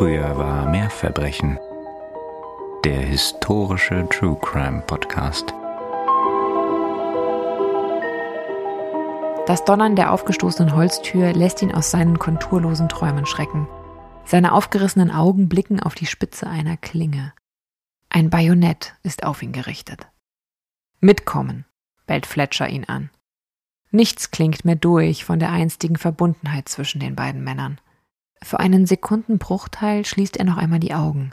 Früher war mehr Verbrechen. Der historische True Crime Podcast. Das Donnern der aufgestoßenen Holztür lässt ihn aus seinen konturlosen Träumen schrecken. Seine aufgerissenen Augen blicken auf die Spitze einer Klinge. Ein Bajonett ist auf ihn gerichtet. Mitkommen, bellt Fletcher ihn an. Nichts klingt mehr durch von der einstigen Verbundenheit zwischen den beiden Männern. Für einen Sekundenbruchteil schließt er noch einmal die Augen.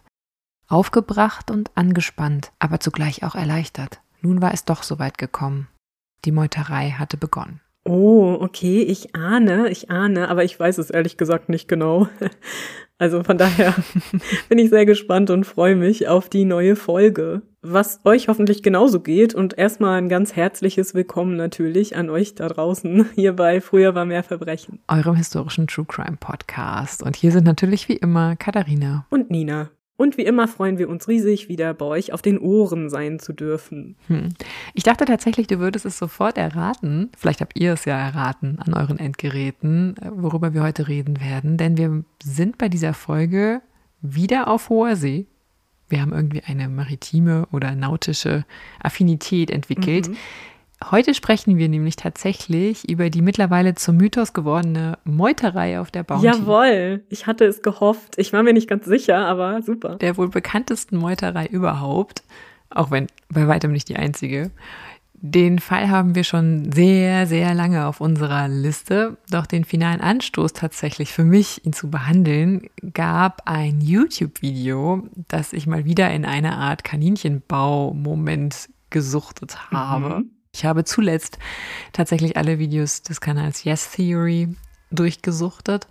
Aufgebracht und angespannt, aber zugleich auch erleichtert. Nun war es doch so weit gekommen. Die Meuterei hatte begonnen. Oh, okay, ich ahne, ich ahne, aber ich weiß es ehrlich gesagt nicht genau. Also von daher bin ich sehr gespannt und freue mich auf die neue Folge. Was euch hoffentlich genauso geht und erstmal ein ganz herzliches Willkommen natürlich an euch da draußen hier bei Früher war mehr Verbrechen. Eurem historischen True Crime Podcast. Und hier sind natürlich wie immer Katharina und Nina. Und wie immer freuen wir uns riesig, wieder bei euch auf den Ohren sein zu dürfen. Hm. Ich dachte tatsächlich, du würdest es sofort erraten. Vielleicht habt ihr es ja erraten an euren Endgeräten, worüber wir heute reden werden. Denn wir sind bei dieser Folge wieder auf hoher See. Wir haben irgendwie eine maritime oder nautische Affinität entwickelt. Mhm. Heute sprechen wir nämlich tatsächlich über die mittlerweile zum Mythos gewordene Meuterei auf der Bounty. Jawohl, ich hatte es gehofft. Ich war mir nicht ganz sicher, aber super. Der wohl bekanntesten Meuterei überhaupt, auch wenn bei weitem nicht die einzige. Den Fall haben wir schon sehr, sehr lange auf unserer Liste. Doch den finalen Anstoß tatsächlich für mich, ihn zu behandeln, gab ein YouTube-Video, das ich mal wieder in einer Art Kaninchenbau-Moment gesuchtet habe. Mhm. Ich habe zuletzt tatsächlich alle Videos des Kanals Yes Theory durchgesuchtet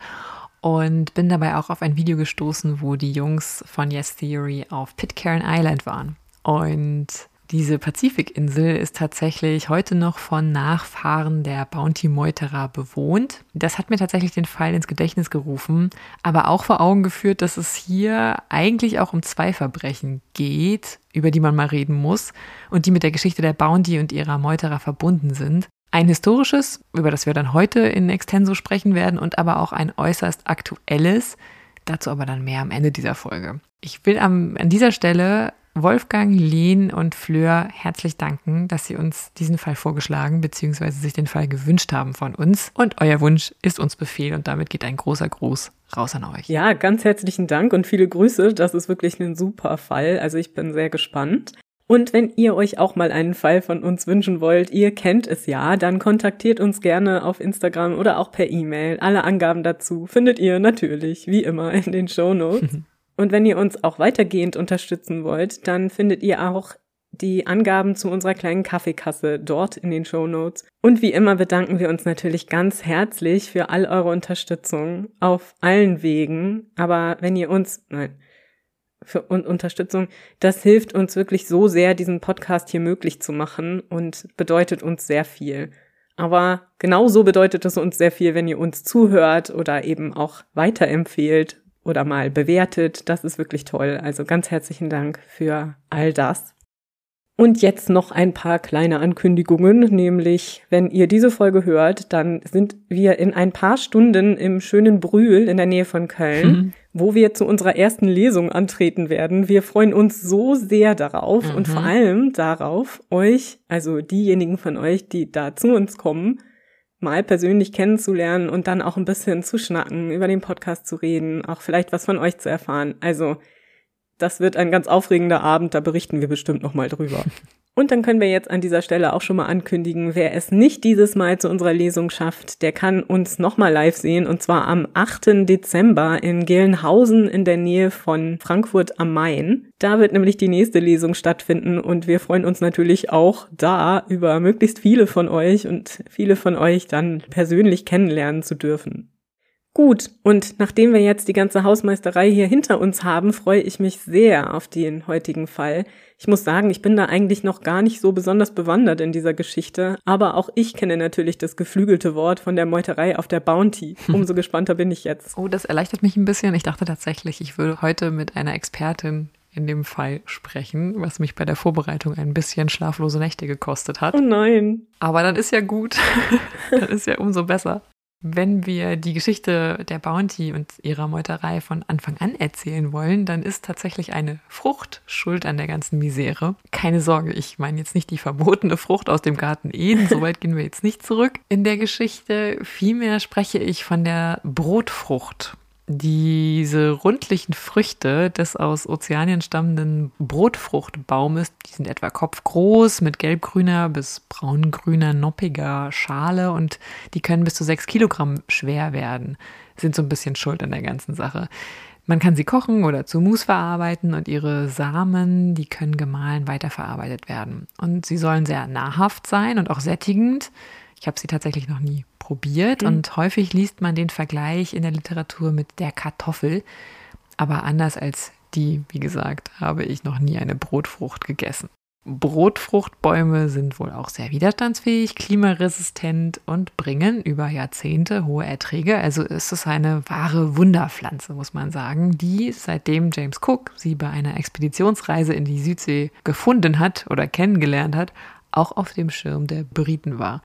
und bin dabei auch auf ein Video gestoßen, wo die Jungs von Yes Theory auf Pitcairn Island waren. Und diese Pazifikinsel ist tatsächlich heute noch von Nachfahren der Bounty-Meuterer bewohnt. Das hat mir tatsächlich den Fall ins Gedächtnis gerufen, aber auch vor Augen geführt, dass es hier eigentlich auch um zwei Verbrechen geht, über die man mal reden muss und die mit der Geschichte der Bounty und ihrer Meuterer verbunden sind. Ein historisches, über das wir dann heute in Extenso sprechen werden, und aber auch ein äußerst aktuelles, dazu aber dann mehr am Ende dieser Folge. Ich will am, an dieser Stelle Wolfgang, Len und Fleur herzlich danken, dass Sie uns diesen Fall vorgeschlagen bzw. sich den Fall gewünscht haben von uns. Und euer Wunsch ist uns Befehl und damit geht ein großer Gruß raus an euch. Ja, ganz herzlichen Dank und viele Grüße. Das ist wirklich ein super Fall. Also ich bin sehr gespannt. Und wenn ihr euch auch mal einen Fall von uns wünschen wollt, ihr kennt es ja, dann kontaktiert uns gerne auf Instagram oder auch per E-Mail. Alle Angaben dazu findet ihr natürlich, wie immer, in den Show Notes. Und wenn ihr uns auch weitergehend unterstützen wollt, dann findet ihr auch die Angaben zu unserer kleinen Kaffeekasse dort in den Show Notes. Und wie immer bedanken wir uns natürlich ganz herzlich für all eure Unterstützung auf allen Wegen. Aber wenn ihr uns, nein, für Unterstützung, das hilft uns wirklich so sehr, diesen Podcast hier möglich zu machen und bedeutet uns sehr viel. Aber genauso bedeutet es uns sehr viel, wenn ihr uns zuhört oder eben auch weiterempfehlt oder mal bewertet. Das ist wirklich toll. Also ganz herzlichen Dank für all das. Und jetzt noch ein paar kleine Ankündigungen, nämlich wenn ihr diese Folge hört, dann sind wir in ein paar Stunden im schönen Brühl in der Nähe von Köln, mhm. wo wir zu unserer ersten Lesung antreten werden. Wir freuen uns so sehr darauf mhm. und vor allem darauf, euch, also diejenigen von euch, die da zu uns kommen, mal persönlich kennenzulernen und dann auch ein bisschen zu schnacken, über den Podcast zu reden, auch vielleicht was von euch zu erfahren. Also, das wird ein ganz aufregender Abend, da berichten wir bestimmt noch mal drüber. Und dann können wir jetzt an dieser Stelle auch schon mal ankündigen, wer es nicht dieses Mal zu unserer Lesung schafft, der kann uns nochmal live sehen und zwar am 8. Dezember in Gelnhausen in der Nähe von Frankfurt am Main. Da wird nämlich die nächste Lesung stattfinden und wir freuen uns natürlich auch da über möglichst viele von euch und viele von euch dann persönlich kennenlernen zu dürfen. Gut, und nachdem wir jetzt die ganze Hausmeisterei hier hinter uns haben, freue ich mich sehr auf den heutigen Fall. Ich muss sagen, ich bin da eigentlich noch gar nicht so besonders bewandert in dieser Geschichte, aber auch ich kenne natürlich das geflügelte Wort von der Meuterei auf der Bounty. Umso gespannter bin ich jetzt. Oh, das erleichtert mich ein bisschen. Ich dachte tatsächlich, ich würde heute mit einer Expertin in dem Fall sprechen, was mich bei der Vorbereitung ein bisschen schlaflose Nächte gekostet hat. Oh nein. Aber dann ist ja gut. dann ist ja umso besser. Wenn wir die Geschichte der Bounty und ihrer Meuterei von Anfang an erzählen wollen, dann ist tatsächlich eine Frucht schuld an der ganzen Misere. Keine Sorge, ich meine jetzt nicht die verbotene Frucht aus dem Garten Eden, soweit gehen wir jetzt nicht zurück in der Geschichte. Vielmehr spreche ich von der Brotfrucht diese rundlichen Früchte des aus Ozeanien stammenden Brotfruchtbaumes, die sind etwa kopfgroß mit gelbgrüner bis braungrüner, noppiger Schale und die können bis zu sechs Kilogramm schwer werden, sind so ein bisschen schuld an der ganzen Sache. Man kann sie kochen oder zu Mousse verarbeiten und ihre Samen, die können gemahlen weiterverarbeitet werden. Und sie sollen sehr nahrhaft sein und auch sättigend. Ich habe sie tatsächlich noch nie probiert mhm. und häufig liest man den Vergleich in der Literatur mit der Kartoffel. Aber anders als die, wie gesagt, habe ich noch nie eine Brotfrucht gegessen. Brotfruchtbäume sind wohl auch sehr widerstandsfähig, klimaresistent und bringen über Jahrzehnte hohe Erträge. Also ist es eine wahre Wunderpflanze, muss man sagen, die seitdem James Cook sie bei einer Expeditionsreise in die Südsee gefunden hat oder kennengelernt hat, auch auf dem Schirm der Briten war.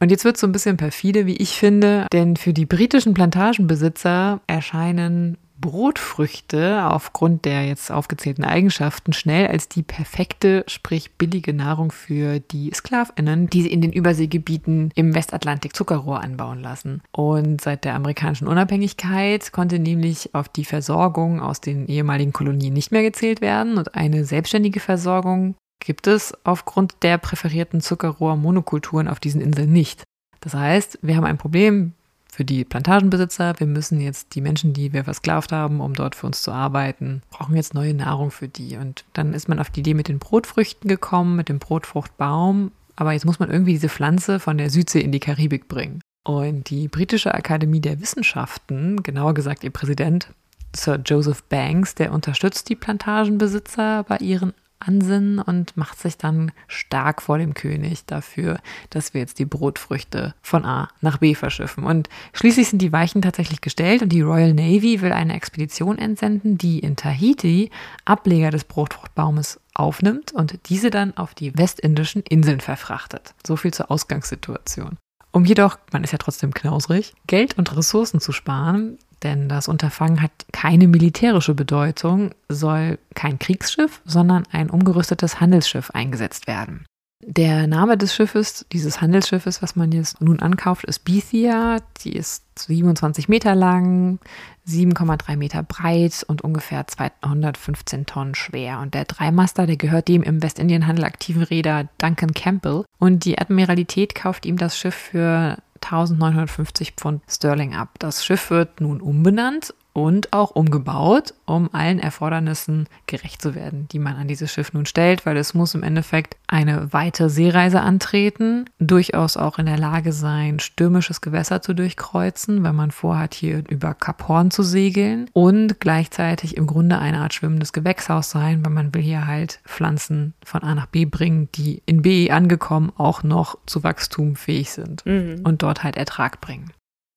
Und jetzt wird es so ein bisschen perfide, wie ich finde, denn für die britischen Plantagenbesitzer erscheinen Brotfrüchte aufgrund der jetzt aufgezählten Eigenschaften schnell als die perfekte, sprich billige Nahrung für die Sklavinnen, die sie in den Überseegebieten im Westatlantik Zuckerrohr anbauen lassen. Und seit der amerikanischen Unabhängigkeit konnte nämlich auf die Versorgung aus den ehemaligen Kolonien nicht mehr gezählt werden und eine selbstständige Versorgung gibt es aufgrund der präferierten Zuckerrohrmonokulturen auf diesen Inseln nicht. Das heißt, wir haben ein Problem für die Plantagenbesitzer. Wir müssen jetzt die Menschen, die wir versklavt haben, um dort für uns zu arbeiten, brauchen jetzt neue Nahrung für die. Und dann ist man auf die Idee mit den Brotfrüchten gekommen, mit dem Brotfruchtbaum. Aber jetzt muss man irgendwie diese Pflanze von der Südsee in die Karibik bringen. Und die britische Akademie der Wissenschaften, genauer gesagt ihr Präsident Sir Joseph Banks, der unterstützt die Plantagenbesitzer bei ihren ansinnen und macht sich dann stark vor dem König dafür, dass wir jetzt die Brotfrüchte von A nach B verschiffen. Und schließlich sind die Weichen tatsächlich gestellt und die Royal Navy will eine Expedition entsenden, die in Tahiti Ableger des Brotfruchtbaumes aufnimmt und diese dann auf die westindischen Inseln verfrachtet. So viel zur Ausgangssituation. Um jedoch, man ist ja trotzdem knausrig, Geld und Ressourcen zu sparen, denn das Unterfangen hat keine militärische Bedeutung, soll kein Kriegsschiff, sondern ein umgerüstetes Handelsschiff eingesetzt werden. Der Name des Schiffes, dieses Handelsschiffes, was man jetzt nun ankauft, ist Bethia. Die ist 27 Meter lang, 7,3 Meter breit und ungefähr 215 Tonnen schwer. Und der Dreimaster, der gehört dem im Westindienhandel aktiven Räder Duncan Campbell. Und die Admiralität kauft ihm das Schiff für 1950 Pfund Sterling ab. Das Schiff wird nun umbenannt und auch umgebaut, um allen Erfordernissen gerecht zu werden, die man an dieses Schiff nun stellt, weil es muss im Endeffekt eine weite Seereise antreten, durchaus auch in der Lage sein, stürmisches Gewässer zu durchkreuzen, wenn man vorhat, hier über Kap Horn zu segeln und gleichzeitig im Grunde eine Art schwimmendes Gewächshaus sein, weil man will hier halt Pflanzen von A nach B bringen, die in B angekommen auch noch zu Wachstum fähig sind mhm. und dort halt Ertrag bringen.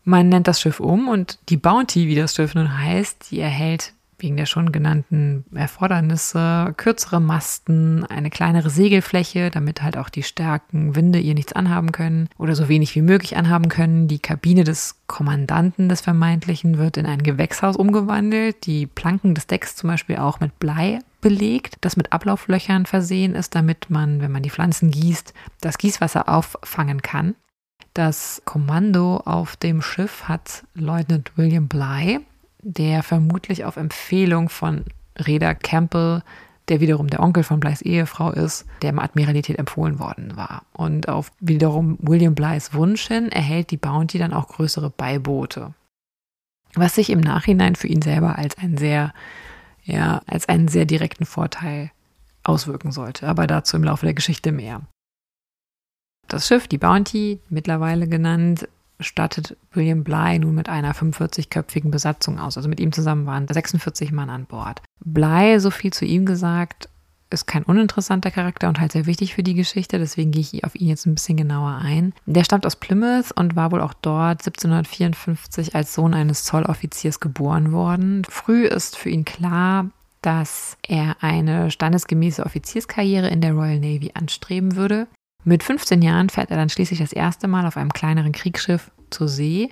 Man nennt das Schiff um und die Bounty, wie das Schiff nun heißt, die erhält wegen der schon genannten Erfordernisse kürzere Masten, eine kleinere Segelfläche, damit halt auch die starken Winde ihr nichts anhaben können oder so wenig wie möglich anhaben können. Die Kabine des Kommandanten des Vermeintlichen wird in ein Gewächshaus umgewandelt. Die Planken des Decks zum Beispiel auch mit Blei belegt, das mit Ablauflöchern versehen ist, damit man, wenn man die Pflanzen gießt, das Gießwasser auffangen kann. Das Kommando auf dem Schiff hat Leutnant William Bly, der vermutlich auf Empfehlung von Reda Campbell, der wiederum der Onkel von Blys Ehefrau ist, der im Admiralität empfohlen worden war. Und auf wiederum William Blys Wunsch hin erhält die Bounty dann auch größere Beiboote. Was sich im Nachhinein für ihn selber als einen sehr, ja, als einen sehr direkten Vorteil auswirken sollte. Aber dazu im Laufe der Geschichte mehr. Das Schiff, die Bounty, mittlerweile genannt, stattet William Bly nun mit einer 45-köpfigen Besatzung aus. Also mit ihm zusammen waren 46 Mann an Bord. Bly, so viel zu ihm gesagt, ist kein uninteressanter Charakter und halt sehr wichtig für die Geschichte, deswegen gehe ich auf ihn jetzt ein bisschen genauer ein. Der stammt aus Plymouth und war wohl auch dort 1754 als Sohn eines Zolloffiziers geboren worden. Früh ist für ihn klar, dass er eine standesgemäße Offizierskarriere in der Royal Navy anstreben würde. Mit 15 Jahren fährt er dann schließlich das erste Mal auf einem kleineren Kriegsschiff zur See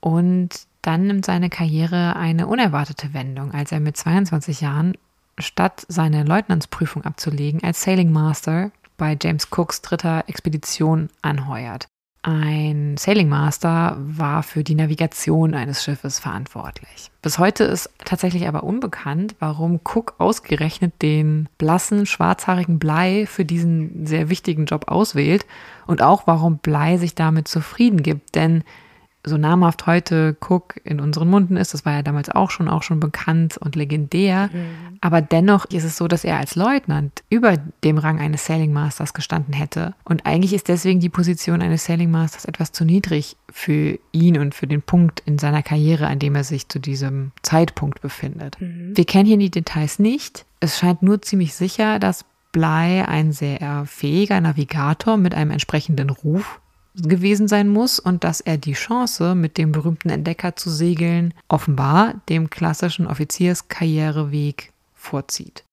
und dann nimmt seine Karriere eine unerwartete Wendung, als er mit 22 Jahren statt seine Leutnantsprüfung abzulegen als Sailing Master bei James Cooks dritter Expedition anheuert. Ein Sailing Master war für die Navigation eines Schiffes verantwortlich. Bis heute ist tatsächlich aber unbekannt, warum Cook ausgerechnet den blassen, schwarzhaarigen Blei für diesen sehr wichtigen Job auswählt und auch warum Blei sich damit zufrieden gibt, denn so namhaft heute Cook in unseren Munden ist, das war ja damals auch schon, auch schon bekannt und legendär. Mhm. Aber dennoch ist es so, dass er als Leutnant über dem Rang eines Sailing Masters gestanden hätte. Und eigentlich ist deswegen die Position eines Sailing Masters etwas zu niedrig für ihn und für den Punkt in seiner Karriere, an dem er sich zu diesem Zeitpunkt befindet. Mhm. Wir kennen hier die Details nicht. Es scheint nur ziemlich sicher, dass Bly ein sehr fähiger Navigator mit einem entsprechenden Ruf gewesen sein muss und dass er die Chance, mit dem berühmten Entdecker zu segeln, offenbar dem klassischen Offizierskarriereweg vorzieht.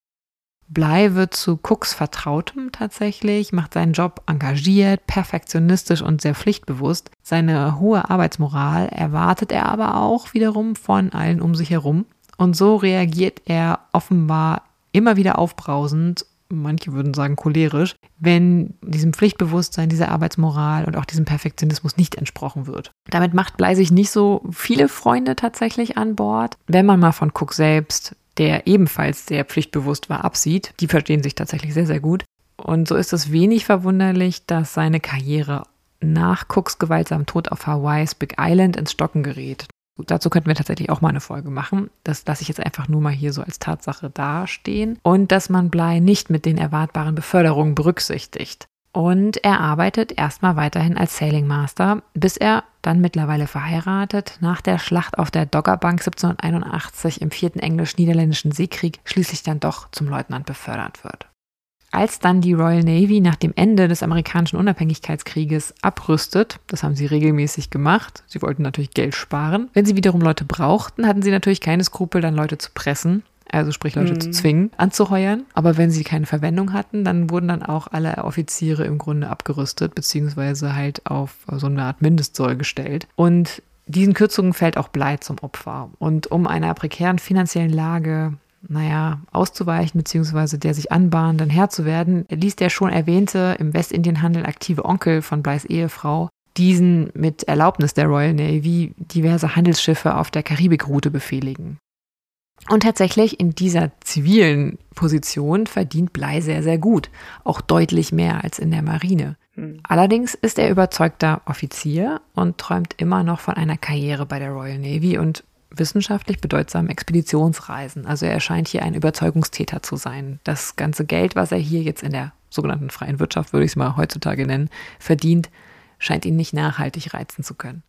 Bly wird zu Cooks Vertrautem tatsächlich, macht seinen Job engagiert, perfektionistisch und sehr pflichtbewusst. Seine hohe Arbeitsmoral erwartet er aber auch wiederum von allen um sich herum. Und so reagiert er offenbar immer wieder aufbrausend manche würden sagen cholerisch, wenn diesem Pflichtbewusstsein, dieser Arbeitsmoral und auch diesem Perfektionismus nicht entsprochen wird. Damit macht Blei sich nicht so viele Freunde tatsächlich an Bord. Wenn man mal von Cook selbst, der ebenfalls sehr pflichtbewusst war, absieht, die verstehen sich tatsächlich sehr, sehr gut. Und so ist es wenig verwunderlich, dass seine Karriere nach Cooks gewaltsamen Tod auf Hawaiis Big Island ins Stocken gerät. Dazu könnten wir tatsächlich auch mal eine Folge machen. Das lasse ich jetzt einfach nur mal hier so als Tatsache dastehen. Und dass man Blei nicht mit den erwartbaren Beförderungen berücksichtigt. Und er arbeitet erstmal weiterhin als Sailing Master, bis er dann mittlerweile verheiratet nach der Schlacht auf der Doggerbank 1781 im vierten englisch-niederländischen Seekrieg schließlich dann doch zum Leutnant befördert wird. Als dann die Royal Navy nach dem Ende des amerikanischen Unabhängigkeitskrieges abrüstet, das haben sie regelmäßig gemacht, sie wollten natürlich Geld sparen. Wenn sie wiederum Leute brauchten, hatten sie natürlich keine Skrupel, dann Leute zu pressen, also sprich Leute mhm. zu zwingen, anzuheuern. Aber wenn sie keine Verwendung hatten, dann wurden dann auch alle Offiziere im Grunde abgerüstet, beziehungsweise halt auf so eine Art Mindestsoll gestellt. Und diesen Kürzungen fällt auch Blei zum Opfer. Und um einer prekären finanziellen Lage naja, auszuweichen bzw. der sich anbahnenden Herr zu werden, ließ der schon erwähnte im Westindienhandel aktive Onkel von Bleis Ehefrau diesen mit Erlaubnis der Royal Navy diverse Handelsschiffe auf der Karibikroute befehligen. Und tatsächlich in dieser zivilen Position verdient Blei sehr, sehr gut, auch deutlich mehr als in der Marine. Hm. Allerdings ist er überzeugter Offizier und träumt immer noch von einer Karriere bei der Royal Navy und wissenschaftlich bedeutsamen Expeditionsreisen. Also er scheint hier ein Überzeugungstäter zu sein. Das ganze Geld, was er hier jetzt in der sogenannten freien Wirtschaft, würde ich es mal heutzutage nennen, verdient, scheint ihn nicht nachhaltig reizen zu können.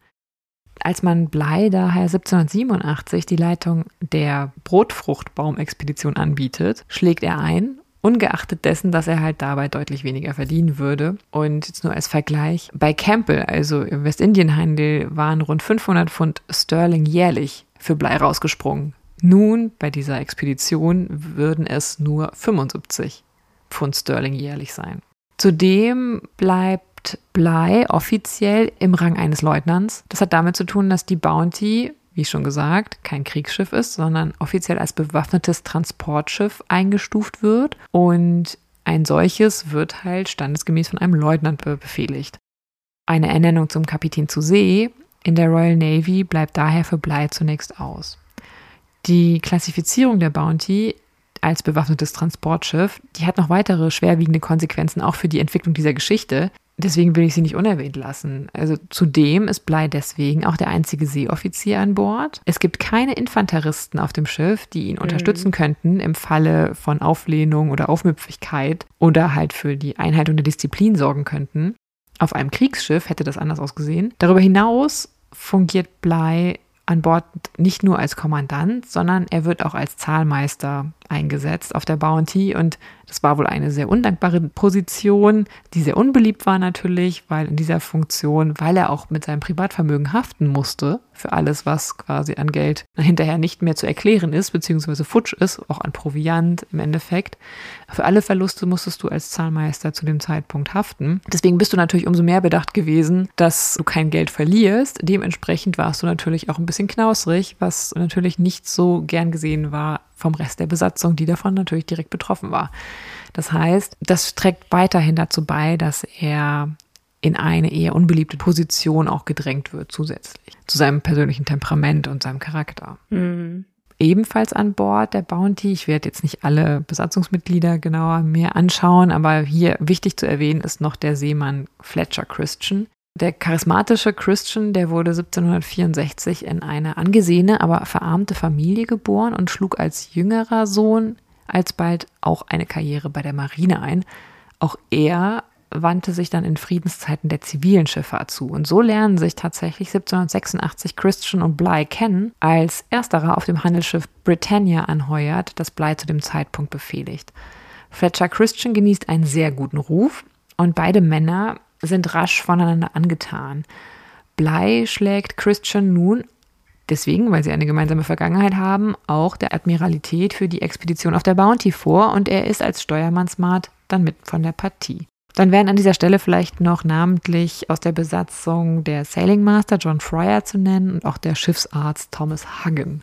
Als man Blei daher 1787 die Leitung der Brotfruchtbaumexpedition anbietet, schlägt er ein ungeachtet dessen, dass er halt dabei deutlich weniger verdienen würde. Und jetzt nur als Vergleich, bei Campbell, also im Westindienhandel, waren rund 500 Pfund Sterling jährlich für Blei rausgesprungen. Nun, bei dieser Expedition würden es nur 75 Pfund Sterling jährlich sein. Zudem bleibt Blei offiziell im Rang eines Leutnants. Das hat damit zu tun, dass die Bounty, wie schon gesagt, kein Kriegsschiff ist, sondern offiziell als bewaffnetes Transportschiff eingestuft wird. Und ein solches wird halt standesgemäß von einem Leutnant befehligt. Eine Ernennung zum Kapitän zu See in der Royal Navy bleibt daher für Bly zunächst aus. Die Klassifizierung der Bounty als bewaffnetes Transportschiff, die hat noch weitere schwerwiegende Konsequenzen auch für die Entwicklung dieser Geschichte. Deswegen will ich sie nicht unerwähnt lassen. Also zudem ist Bly deswegen auch der einzige Seeoffizier an Bord. Es gibt keine Infanteristen auf dem Schiff, die ihn mhm. unterstützen könnten im Falle von Auflehnung oder Aufmüpfigkeit oder halt für die Einhaltung der Disziplin sorgen könnten. Auf einem Kriegsschiff hätte das anders ausgesehen. Darüber hinaus fungiert Blei an Bord nicht nur als Kommandant, sondern er wird auch als Zahlmeister eingesetzt auf der Bounty und das war wohl eine sehr undankbare Position, die sehr unbeliebt war natürlich, weil in dieser Funktion, weil er auch mit seinem Privatvermögen haften musste für alles, was quasi an Geld hinterher nicht mehr zu erklären ist, beziehungsweise futsch ist, auch an Proviant im Endeffekt. Für alle Verluste musstest du als Zahlmeister zu dem Zeitpunkt haften. Deswegen bist du natürlich umso mehr bedacht gewesen, dass du kein Geld verlierst. Dementsprechend warst du natürlich auch ein bisschen knausrig, was natürlich nicht so gern gesehen war vom Rest der Besatzung, die davon natürlich direkt betroffen war. Das heißt, das trägt weiterhin dazu bei, dass er in eine eher unbeliebte Position auch gedrängt wird zusätzlich zu seinem persönlichen Temperament und seinem Charakter. Mhm. Ebenfalls an Bord der Bounty, ich werde jetzt nicht alle Besatzungsmitglieder genauer mehr anschauen, aber hier wichtig zu erwähnen ist noch der Seemann Fletcher Christian. Der charismatische Christian, der wurde 1764 in eine angesehene, aber verarmte Familie geboren und schlug als jüngerer Sohn alsbald auch eine Karriere bei der Marine ein. Auch er wandte sich dann in Friedenszeiten der zivilen Schifffahrt zu. Und so lernen sich tatsächlich 1786 Christian und Bligh kennen, als ersterer auf dem Handelsschiff Britannia anheuert, das Bligh zu dem Zeitpunkt befehligt. Fletcher Christian genießt einen sehr guten Ruf und beide Männer sind rasch voneinander angetan. Bligh schlägt Christian nun deswegen, weil sie eine gemeinsame Vergangenheit haben, auch der Admiralität für die Expedition auf der Bounty vor und er ist als Steuermannsmat dann mit von der Partie. Dann wären an dieser Stelle vielleicht noch namentlich aus der Besatzung der Sailing Master John Fryer zu nennen und auch der Schiffsarzt Thomas Hagen.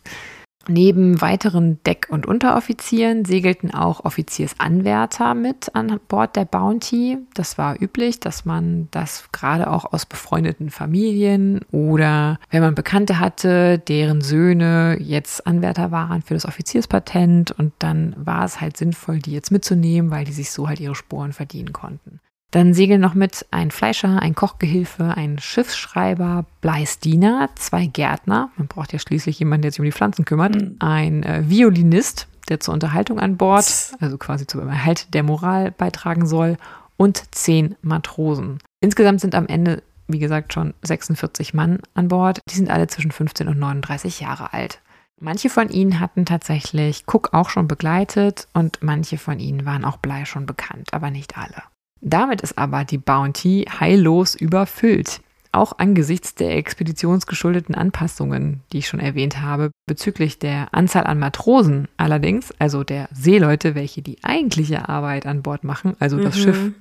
Neben weiteren Deck- und Unteroffizieren segelten auch Offiziersanwärter mit an Bord der Bounty. Das war üblich, dass man das gerade auch aus befreundeten Familien oder wenn man Bekannte hatte, deren Söhne jetzt Anwärter waren für das Offizierspatent und dann war es halt sinnvoll, die jetzt mitzunehmen, weil die sich so halt ihre Sporen verdienen konnten. Dann segeln noch mit ein Fleischer, ein Kochgehilfe, ein Schiffsschreiber, Bleisdiener, zwei Gärtner, man braucht ja schließlich jemanden, der sich um die Pflanzen kümmert, mhm. ein äh, Violinist, der zur Unterhaltung an Bord, also quasi zum Erhalt der Moral beitragen soll, und zehn Matrosen. Insgesamt sind am Ende, wie gesagt, schon 46 Mann an Bord. Die sind alle zwischen 15 und 39 Jahre alt. Manche von ihnen hatten tatsächlich Cook auch schon begleitet und manche von ihnen waren auch Blei schon bekannt, aber nicht alle. Damit ist aber die Bounty heillos überfüllt. Auch angesichts der expeditionsgeschuldeten Anpassungen, die ich schon erwähnt habe, bezüglich der Anzahl an Matrosen allerdings, also der Seeleute, welche die eigentliche Arbeit an Bord machen, also das mhm. Schiff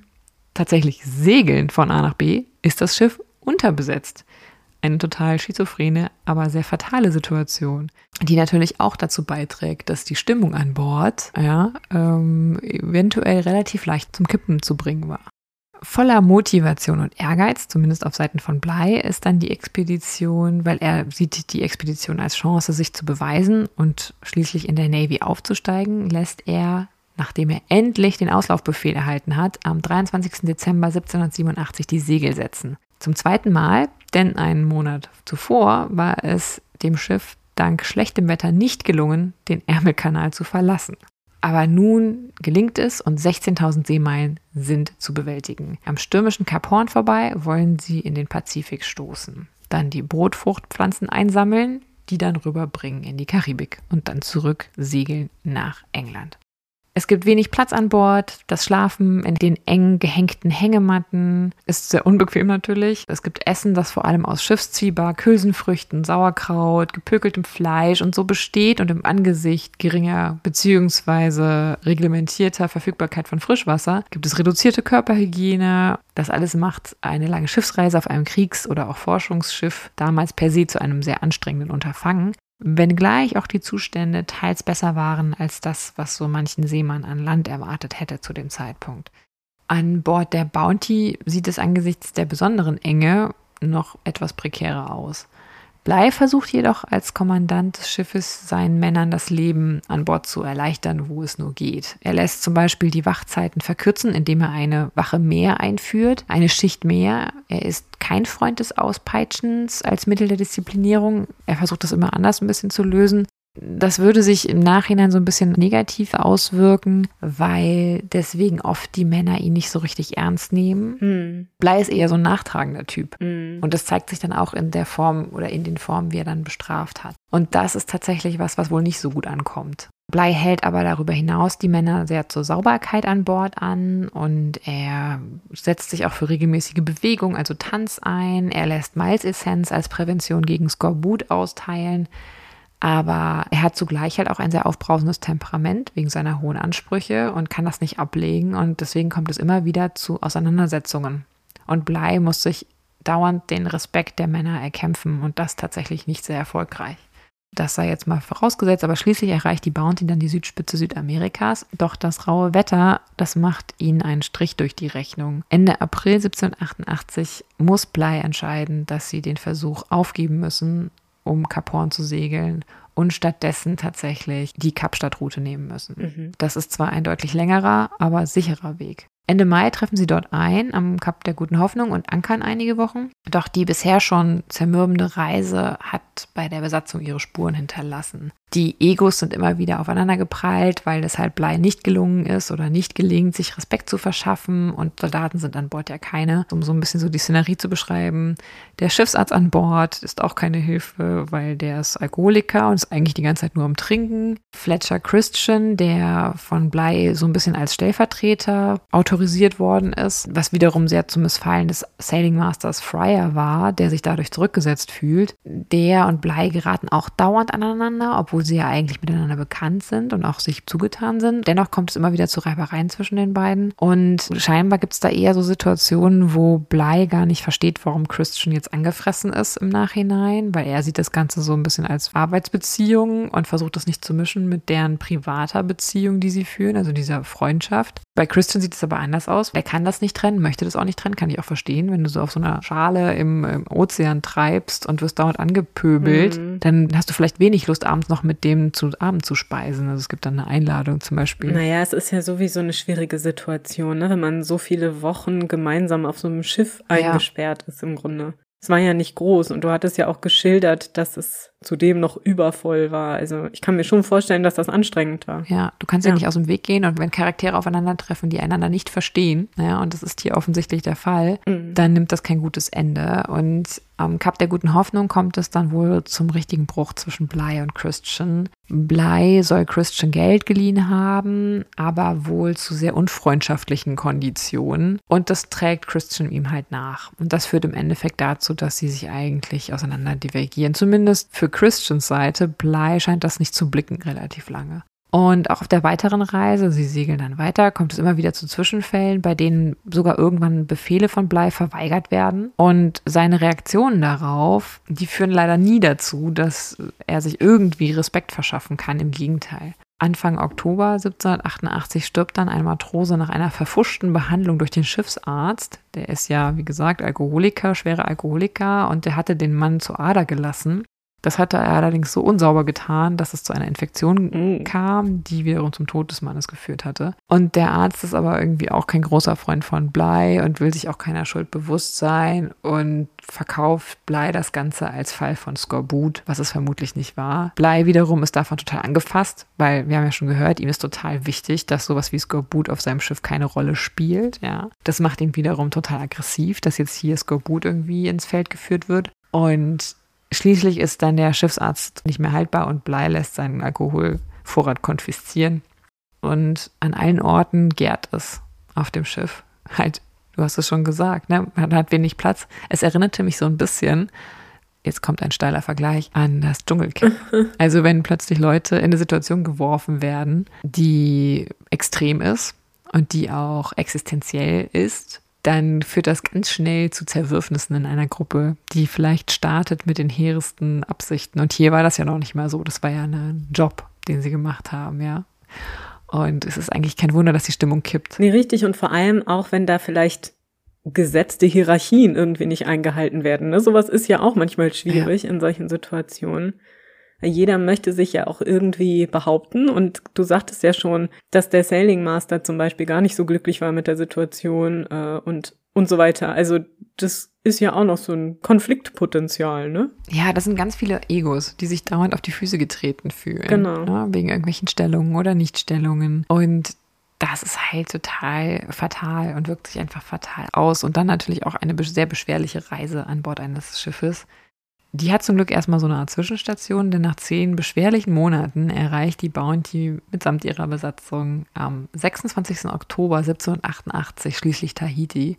tatsächlich segeln von A nach B, ist das Schiff unterbesetzt eine total schizophrene, aber sehr fatale Situation, die natürlich auch dazu beiträgt, dass die Stimmung an Bord ja, ähm, eventuell relativ leicht zum Kippen zu bringen war. Voller Motivation und Ehrgeiz, zumindest auf Seiten von Blei, ist dann die Expedition, weil er sieht die Expedition als Chance, sich zu beweisen und schließlich in der Navy aufzusteigen, lässt er, nachdem er endlich den Auslaufbefehl erhalten hat, am 23. Dezember 1787 die Segel setzen. Zum zweiten Mal, denn einen Monat zuvor war es dem Schiff dank schlechtem Wetter nicht gelungen, den Ärmelkanal zu verlassen. Aber nun gelingt es und 16.000 Seemeilen sind zu bewältigen. Am stürmischen Kap Horn vorbei wollen sie in den Pazifik stoßen. Dann die Brotfruchtpflanzen einsammeln, die dann rüberbringen in die Karibik und dann zurück segeln nach England. Es gibt wenig Platz an Bord. Das Schlafen in den eng gehängten Hängematten ist sehr unbequem natürlich. Es gibt Essen, das vor allem aus Schiffszwieback, Hülsenfrüchten, Sauerkraut, gepökeltem Fleisch und so besteht und im Angesicht geringer bzw. reglementierter Verfügbarkeit von Frischwasser gibt es reduzierte Körperhygiene. Das alles macht eine lange Schiffsreise auf einem Kriegs- oder auch Forschungsschiff damals per se zu einem sehr anstrengenden Unterfangen wenngleich auch die Zustände teils besser waren als das, was so manchen Seemann an Land erwartet hätte zu dem Zeitpunkt. An Bord der Bounty sieht es angesichts der besonderen Enge noch etwas prekärer aus. Blei versucht jedoch als Kommandant des Schiffes seinen Männern das Leben an Bord zu erleichtern, wo es nur geht. Er lässt zum Beispiel die Wachzeiten verkürzen, indem er eine Wache mehr einführt, eine Schicht mehr. Er ist kein Freund des Auspeitschens als Mittel der Disziplinierung. Er versucht das immer anders ein bisschen zu lösen. Das würde sich im Nachhinein so ein bisschen negativ auswirken, weil deswegen oft die Männer ihn nicht so richtig ernst nehmen. Hm. Blei ist eher so ein nachtragender Typ. Hm. Und das zeigt sich dann auch in der Form oder in den Formen, wie er dann bestraft hat. Und das ist tatsächlich was, was wohl nicht so gut ankommt. Blei hält aber darüber hinaus die Männer sehr zur Sauberkeit an Bord an und er setzt sich auch für regelmäßige Bewegung, also Tanz ein. Er lässt Malzessenz als Prävention gegen Skorbut austeilen. Aber er hat zugleich halt auch ein sehr aufbrausendes Temperament wegen seiner hohen Ansprüche und kann das nicht ablegen. Und deswegen kommt es immer wieder zu Auseinandersetzungen. Und Blei muss sich dauernd den Respekt der Männer erkämpfen und das tatsächlich nicht sehr erfolgreich. Das sei jetzt mal vorausgesetzt, aber schließlich erreicht die Bounty dann die Südspitze Südamerikas. Doch das raue Wetter, das macht ihnen einen Strich durch die Rechnung. Ende April 1788 muss Blei entscheiden, dass sie den Versuch aufgeben müssen, um Cap Horn zu segeln und stattdessen tatsächlich die Kapstadtroute nehmen müssen. Mhm. Das ist zwar ein deutlich längerer, aber sicherer Weg. Ende Mai treffen sie dort ein am Kap der Guten Hoffnung und ankern einige Wochen. Doch die bisher schon zermürbende Reise hat bei der Besatzung ihre Spuren hinterlassen. Die Egos sind immer wieder aufeinander geprallt, weil es halt Blei nicht gelungen ist oder nicht gelingt, sich Respekt zu verschaffen und Soldaten sind an Bord ja keine. Um so ein bisschen so die Szenerie zu beschreiben. Der Schiffsarzt an Bord ist auch keine Hilfe, weil der ist Alkoholiker und ist eigentlich die ganze Zeit nur am Trinken. Fletcher Christian, der von Blei so ein bisschen als Stellvertreter autorisiert worden ist, was wiederum sehr zum Missfallen des Sailing Masters Fryer war, der sich dadurch zurückgesetzt fühlt. Der und Blei geraten auch dauernd aneinander, obwohl sie ja eigentlich miteinander bekannt sind und auch sich zugetan sind. Dennoch kommt es immer wieder zu Reibereien zwischen den beiden. Und scheinbar gibt es da eher so Situationen, wo Blei gar nicht versteht, warum Christian jetzt angefressen ist im Nachhinein, weil er sieht das Ganze so ein bisschen als Arbeitsbeziehung und versucht das nicht zu mischen mit deren privater Beziehung, die sie führen, also dieser Freundschaft. Bei Christian sieht es aber anders aus. Er kann das nicht trennen, möchte das auch nicht trennen, kann ich auch verstehen. Wenn du so auf so einer Schale im, im Ozean treibst und wirst dauernd angepöbelt, Mhm. dann hast du vielleicht wenig Lust, abends noch mit dem zu Abend zu speisen. Also es gibt dann eine Einladung zum Beispiel. Naja, es ist ja sowieso eine schwierige Situation, ne? wenn man so viele Wochen gemeinsam auf so einem Schiff eingesperrt ist im Grunde. Es war ja nicht groß und du hattest ja auch geschildert, dass es zudem noch übervoll war. Also ich kann mir schon vorstellen, dass das anstrengend war. Ja, du kannst ja. Ja. nicht aus dem Weg gehen und wenn Charaktere aufeinandertreffen, die einander nicht verstehen, ja, und das ist hier offensichtlich der Fall, Mhm. dann nimmt das kein gutes Ende. Und am Kap der guten Hoffnung kommt es dann wohl zum richtigen Bruch zwischen Blei und Christian. Blei soll Christian Geld geliehen haben, aber wohl zu sehr unfreundschaftlichen Konditionen. Und das trägt Christian ihm halt nach. Und das führt im Endeffekt dazu, dass sie sich eigentlich auseinander divergieren. Zumindest für Christians Seite. Blei scheint das nicht zu blicken relativ lange. Und auch auf der weiteren Reise, sie segeln dann weiter, kommt es immer wieder zu Zwischenfällen, bei denen sogar irgendwann Befehle von Blei verweigert werden. Und seine Reaktionen darauf, die führen leider nie dazu, dass er sich irgendwie Respekt verschaffen kann. Im Gegenteil. Anfang Oktober 1788 stirbt dann ein Matrose nach einer verfuschten Behandlung durch den Schiffsarzt. Der ist ja, wie gesagt, Alkoholiker, schwerer Alkoholiker und der hatte den Mann zur Ader gelassen. Das hatte er allerdings so unsauber getan, dass es zu einer Infektion Mhm. kam, die wiederum zum Tod des Mannes geführt hatte. Und der Arzt ist aber irgendwie auch kein großer Freund von Blei und will sich auch keiner Schuld bewusst sein und verkauft Blei das Ganze als Fall von Skorbut, was es vermutlich nicht war. Blei wiederum ist davon total angefasst, weil wir haben ja schon gehört, ihm ist total wichtig, dass sowas wie Skorbut auf seinem Schiff keine Rolle spielt. Ja, das macht ihn wiederum total aggressiv, dass jetzt hier Skorbut irgendwie ins Feld geführt wird. Und Schließlich ist dann der Schiffsarzt nicht mehr haltbar und Blei lässt seinen Alkoholvorrat konfiszieren. Und an allen Orten gärt es auf dem Schiff. Halt, du hast es schon gesagt, ne? Man hat wenig Platz. Es erinnerte mich so ein bisschen, jetzt kommt ein steiler Vergleich, an das Dschungelcamp. Also wenn plötzlich Leute in eine Situation geworfen werden, die extrem ist und die auch existenziell ist, dann führt das ganz schnell zu Zerwürfnissen in einer Gruppe, die vielleicht startet mit den hehresten Absichten. Und hier war das ja noch nicht mal so. Das war ja ein Job, den sie gemacht haben, ja. Und es ist eigentlich kein Wunder, dass die Stimmung kippt. Nee, richtig. Und vor allem auch, wenn da vielleicht gesetzte Hierarchien irgendwie nicht eingehalten werden. Ne? Sowas ist ja auch manchmal schwierig in solchen Situationen. Jeder möchte sich ja auch irgendwie behaupten und du sagtest ja schon, dass der Sailing Master zum Beispiel gar nicht so glücklich war mit der Situation äh, und und so weiter. Also das ist ja auch noch so ein Konfliktpotenzial, ne? Ja, das sind ganz viele Egos, die sich dauernd auf die Füße getreten fühlen. Genau. Ne? Wegen irgendwelchen Stellungen oder Nichtstellungen. Und das ist halt total fatal und wirkt sich einfach fatal aus. Und dann natürlich auch eine sehr beschwerliche Reise an Bord eines Schiffes. Die hat zum Glück erstmal so eine Art Zwischenstation, denn nach zehn beschwerlichen Monaten erreicht die Bounty mitsamt ihrer Besatzung am 26. Oktober 1788 schließlich Tahiti.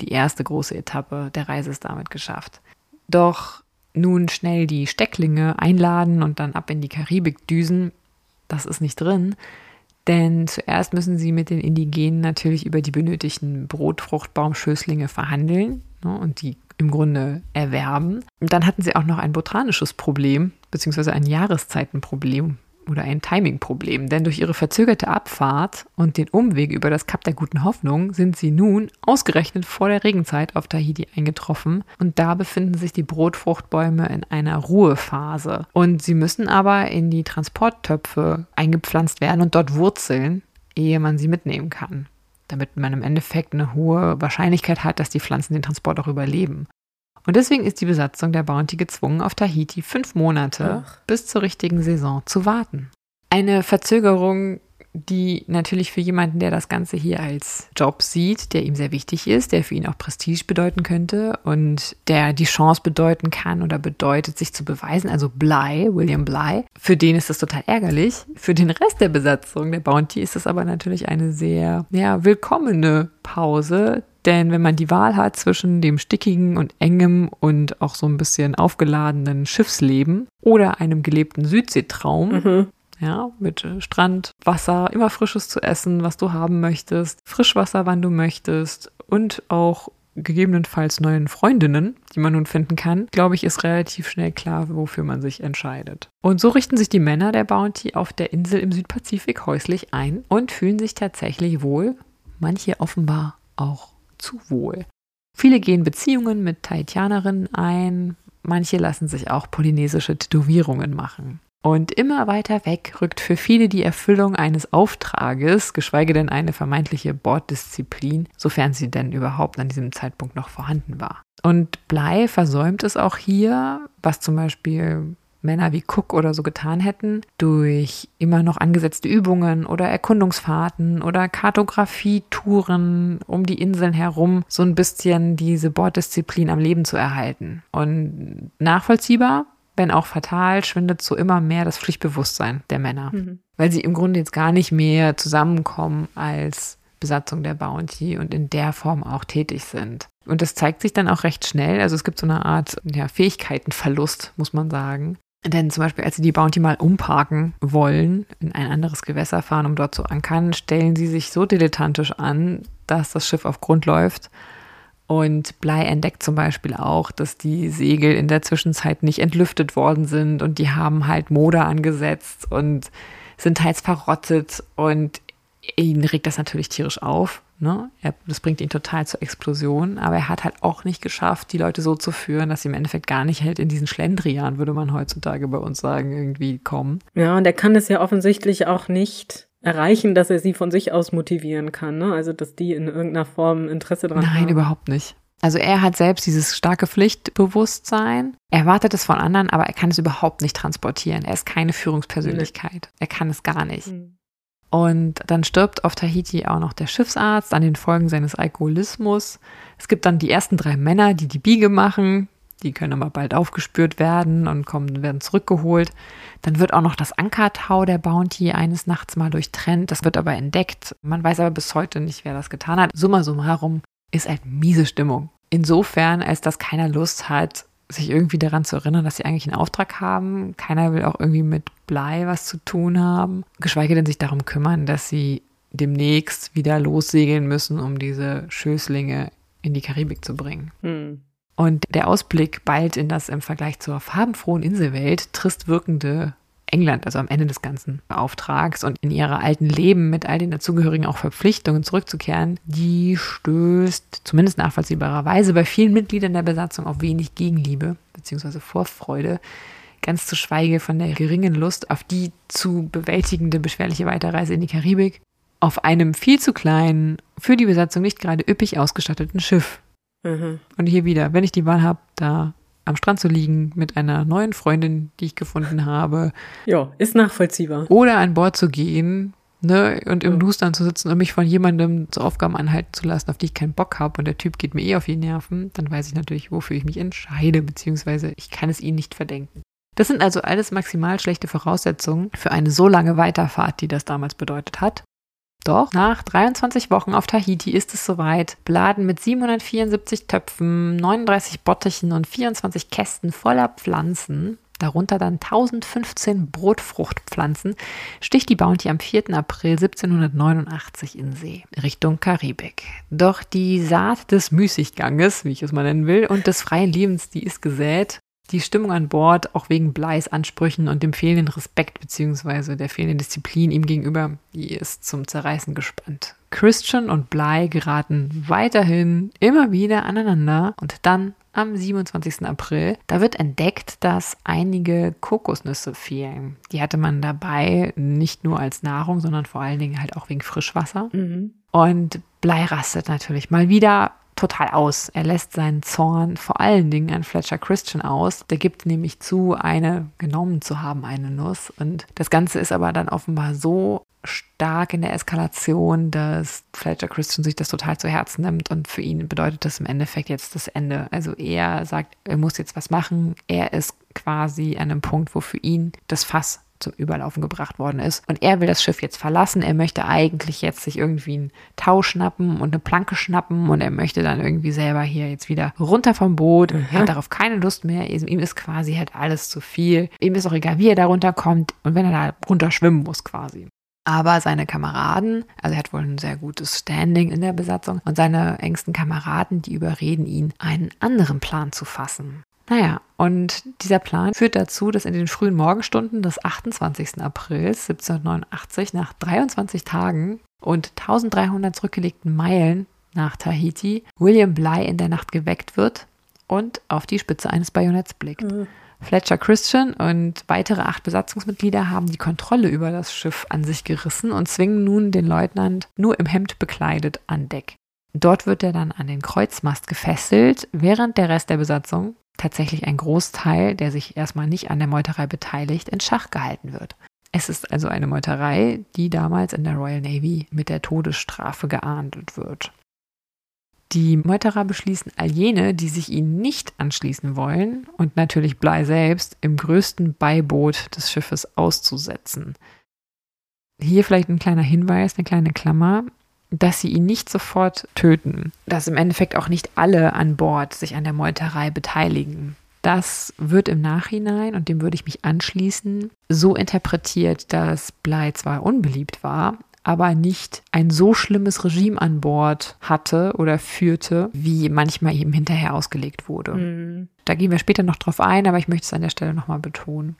Die erste große Etappe der Reise ist damit geschafft. Doch nun schnell die Stecklinge einladen und dann ab in die Karibik düsen, das ist nicht drin. Denn zuerst müssen sie mit den Indigenen natürlich über die benötigten Brotfruchtbaumschößlinge verhandeln ne, und die im Grunde erwerben. Und dann hatten sie auch noch ein botanisches Problem, beziehungsweise ein Jahreszeitenproblem oder ein Timingproblem, denn durch ihre verzögerte Abfahrt und den Umweg über das Kap der Guten Hoffnung sind sie nun ausgerechnet vor der Regenzeit auf Tahiti eingetroffen. Und da befinden sich die Brotfruchtbäume in einer Ruhephase. Und sie müssen aber in die Transporttöpfe eingepflanzt werden und dort wurzeln, ehe man sie mitnehmen kann damit man im Endeffekt eine hohe Wahrscheinlichkeit hat, dass die Pflanzen den Transport auch überleben. Und deswegen ist die Besatzung der Bounty gezwungen, auf Tahiti fünf Monate Ach. bis zur richtigen Saison zu warten. Eine Verzögerung die natürlich für jemanden, der das Ganze hier als Job sieht, der ihm sehr wichtig ist, der für ihn auch Prestige bedeuten könnte und der die Chance bedeuten kann oder bedeutet, sich zu beweisen, also Bly, William Bly, für den ist das total ärgerlich. Für den Rest der Besatzung der Bounty ist es aber natürlich eine sehr, ja, willkommene Pause, denn wenn man die Wahl hat zwischen dem stickigen und engem und auch so ein bisschen aufgeladenen Schiffsleben oder einem gelebten Südseetraum, mhm ja, mit äh, Strand, Wasser, immer frisches zu essen, was du haben möchtest, Frischwasser, wann du möchtest und auch gegebenenfalls neuen Freundinnen, die man nun finden kann, glaube ich, ist relativ schnell klar, wofür man sich entscheidet. Und so richten sich die Männer der Bounty auf der Insel im Südpazifik häuslich ein und fühlen sich tatsächlich wohl, manche offenbar auch zu wohl. Viele gehen Beziehungen mit Tahitianerinnen ein, manche lassen sich auch polynesische Tätowierungen machen. Und immer weiter weg rückt für viele die Erfüllung eines Auftrages, geschweige denn eine vermeintliche Borddisziplin, sofern sie denn überhaupt an diesem Zeitpunkt noch vorhanden war. Und Blei versäumt es auch hier, was zum Beispiel Männer wie Cook oder so getan hätten, durch immer noch angesetzte Übungen oder Erkundungsfahrten oder Kartografietouren um die Inseln herum, so ein bisschen diese Borddisziplin am Leben zu erhalten. Und nachvollziehbar, wenn auch fatal, schwindet so immer mehr das Pflichtbewusstsein der Männer, mhm. weil sie im Grunde jetzt gar nicht mehr zusammenkommen als Besatzung der Bounty und in der Form auch tätig sind. Und das zeigt sich dann auch recht schnell. Also es gibt so eine Art ja, Fähigkeitenverlust, muss man sagen. Denn zum Beispiel, als sie die Bounty mal umparken wollen, in ein anderes Gewässer fahren, um dort zu ankern, stellen sie sich so dilettantisch an, dass das Schiff auf Grund läuft und Blei entdeckt zum Beispiel auch, dass die Segel in der Zwischenzeit nicht entlüftet worden sind und die haben halt Moder angesetzt und sind teils verrottet und ihn regt das natürlich tierisch auf. Ne? Er, das bringt ihn total zur Explosion, aber er hat halt auch nicht geschafft, die Leute so zu führen, dass sie im Endeffekt gar nicht halt in diesen Schlendrian, würde man heutzutage bei uns sagen, irgendwie kommen. Ja, und er kann es ja offensichtlich auch nicht erreichen, dass er sie von sich aus motivieren kann, ne? Also dass die in irgendeiner Form Interesse dran Nein, haben. Nein, überhaupt nicht. Also er hat selbst dieses starke Pflichtbewusstsein. Er erwartet es von anderen, aber er kann es überhaupt nicht transportieren. Er ist keine Führungspersönlichkeit. Nee. Er kann es gar nicht. Mhm. Und dann stirbt auf Tahiti auch noch der Schiffsarzt an den Folgen seines Alkoholismus. Es gibt dann die ersten drei Männer, die die Biege machen. Die können aber bald aufgespürt werden und kommen, werden zurückgeholt. Dann wird auch noch das Ankertau der Bounty eines Nachts mal durchtrennt. Das wird aber entdeckt. Man weiß aber bis heute nicht, wer das getan hat. Summa summarum ist halt miese Stimmung. Insofern, als dass keiner Lust hat, sich irgendwie daran zu erinnern, dass sie eigentlich einen Auftrag haben. Keiner will auch irgendwie mit Blei was zu tun haben. Geschweige denn sich darum kümmern, dass sie demnächst wieder lossegeln müssen, um diese Schößlinge in die Karibik zu bringen. Hm. Und der Ausblick bald in das im Vergleich zur farbenfrohen Inselwelt trist wirkende England, also am Ende des ganzen Auftrags und in ihrer alten Leben mit all den dazugehörigen auch Verpflichtungen zurückzukehren, die stößt zumindest nachvollziehbarerweise bei vielen Mitgliedern der Besatzung auf wenig Gegenliebe bzw. Vorfreude, ganz zu schweige von der geringen Lust auf die zu bewältigende beschwerliche Weiterreise in die Karibik auf einem viel zu kleinen, für die Besatzung nicht gerade üppig ausgestatteten Schiff. Mhm. Und hier wieder, wenn ich die Wahl habe, da am Strand zu liegen mit einer neuen Freundin, die ich gefunden habe, Ja, ist nachvollziehbar. oder an Bord zu gehen ne, und im Ja. Dustern zu sitzen und mich von jemandem zu Aufgaben anhalten zu lassen, auf die ich keinen Bock habe und der Typ geht mir eh auf die Nerven, dann weiß ich natürlich, wofür ich mich entscheide, beziehungsweise ich kann es ihnen nicht verdenken. Das sind also alles maximal schlechte Voraussetzungen für eine so lange Weiterfahrt, die das damals bedeutet hat. Doch nach 23 Wochen auf Tahiti ist es soweit. Beladen mit 774 Töpfen, 39 Bottichen und 24 Kästen voller Pflanzen, darunter dann 1015 Brotfruchtpflanzen, sticht die Bounty am 4. April 1789 in See, Richtung Karibik. Doch die Saat des Müßigganges, wie ich es mal nennen will, und des freien Lebens, die ist gesät. Die Stimmung an Bord, auch wegen Bleis Ansprüchen und dem fehlenden Respekt bzw. der fehlenden Disziplin ihm gegenüber, die ist zum Zerreißen gespannt. Christian und Blei geraten weiterhin immer wieder aneinander und dann am 27. April, da wird entdeckt, dass einige Kokosnüsse fehlen. Die hatte man dabei nicht nur als Nahrung, sondern vor allen Dingen halt auch wegen Frischwasser. Mhm. Und Blei rastet natürlich mal wieder total aus. Er lässt seinen Zorn vor allen Dingen an Fletcher Christian aus. Der gibt nämlich zu, eine genommen zu haben, eine Nuss. Und das Ganze ist aber dann offenbar so stark in der Eskalation, dass Fletcher Christian sich das total zu Herzen nimmt und für ihn bedeutet das im Endeffekt jetzt das Ende. Also er sagt, er muss jetzt was machen. Er ist quasi an einem Punkt, wo für ihn das Fass zum Überlaufen gebracht worden ist. Und er will das Schiff jetzt verlassen. Er möchte eigentlich jetzt sich irgendwie einen Tau schnappen und eine Planke schnappen und er möchte dann irgendwie selber hier jetzt wieder runter vom Boot. Er hat darauf keine Lust mehr. Ihm ist quasi halt alles zu viel. Ihm ist auch egal, wie er da runterkommt und wenn er da runter schwimmen muss quasi. Aber seine Kameraden, also er hat wohl ein sehr gutes Standing in der Besatzung und seine engsten Kameraden, die überreden ihn, einen anderen Plan zu fassen. Naja, und dieser Plan führt dazu, dass in den frühen Morgenstunden des 28. Aprils 1789 nach 23 Tagen und 1300 zurückgelegten Meilen nach Tahiti William Bligh in der Nacht geweckt wird und auf die Spitze eines Bajonetts blickt. Fletcher Christian und weitere acht Besatzungsmitglieder haben die Kontrolle über das Schiff an sich gerissen und zwingen nun den Leutnant nur im Hemd bekleidet an Deck. Dort wird er dann an den Kreuzmast gefesselt, während der Rest der Besatzung, tatsächlich ein Großteil, der sich erstmal nicht an der Meuterei beteiligt, in Schach gehalten wird. Es ist also eine Meuterei, die damals in der Royal Navy mit der Todesstrafe geahndet wird. Die Meuterer beschließen all jene, die sich ihnen nicht anschließen wollen und natürlich Blei selbst im größten Beiboot des Schiffes auszusetzen. Hier vielleicht ein kleiner Hinweis, eine kleine Klammer, dass sie ihn nicht sofort töten, dass im Endeffekt auch nicht alle an Bord sich an der Meuterei beteiligen. Das wird im Nachhinein, und dem würde ich mich anschließen, so interpretiert, dass Blei zwar unbeliebt war, aber nicht ein so schlimmes Regime an Bord hatte oder führte, wie manchmal eben hinterher ausgelegt wurde. Mhm. Da gehen wir später noch drauf ein, aber ich möchte es an der Stelle nochmal betonen.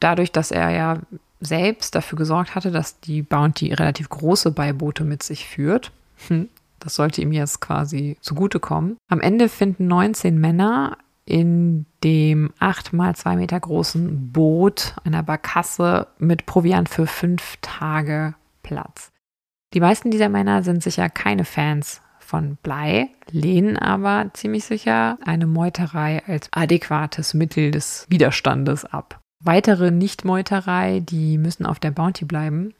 Dadurch, dass er ja selbst dafür gesorgt hatte, dass die Bounty relativ große Beiboote mit sich führt, hm, das sollte ihm jetzt quasi zugutekommen. Am Ende finden 19 Männer in dem acht mal zwei Meter großen Boot einer Barkasse mit Proviant für fünf Tage Platz. Die meisten dieser Männer sind sicher keine Fans von Blei, lehnen aber ziemlich sicher eine Meuterei als adäquates Mittel des Widerstandes ab. Weitere Nicht-Meuterei, die müssen auf der Bounty bleiben,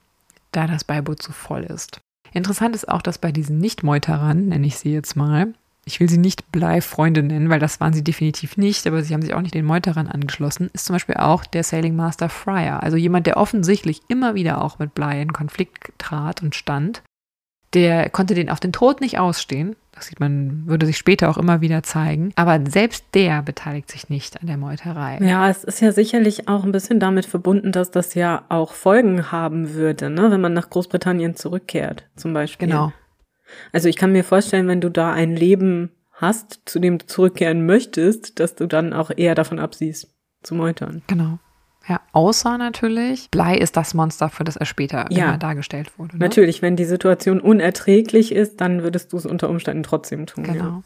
da das Beiboot zu voll ist. Interessant ist auch, dass bei diesen Nicht-Meuterern, nenne ich sie jetzt mal, ich will sie nicht Blei-Freunde nennen, weil das waren sie definitiv nicht, aber sie haben sich auch nicht den Meuterern angeschlossen, ist zum Beispiel auch der Sailing Master Fryer, also jemand, der offensichtlich immer wieder auch mit Blei in Konflikt trat und stand. Der konnte den auf den Tod nicht ausstehen. Das sieht man, würde sich später auch immer wieder zeigen. Aber selbst der beteiligt sich nicht an der Meuterei. Ja, es ist ja sicherlich auch ein bisschen damit verbunden, dass das ja auch Folgen haben würde, ne, wenn man nach Großbritannien zurückkehrt, zum Beispiel. Genau. Also ich kann mir vorstellen, wenn du da ein Leben hast, zu dem du zurückkehren möchtest, dass du dann auch eher davon absiehst, zu meutern. Genau. Ja, außer natürlich, Blei ist das Monster, für das er später Ja. immer dargestellt wurde. Ne? Natürlich, wenn die Situation unerträglich ist, dann würdest du es unter Umständen trotzdem tun. Ja. Genau.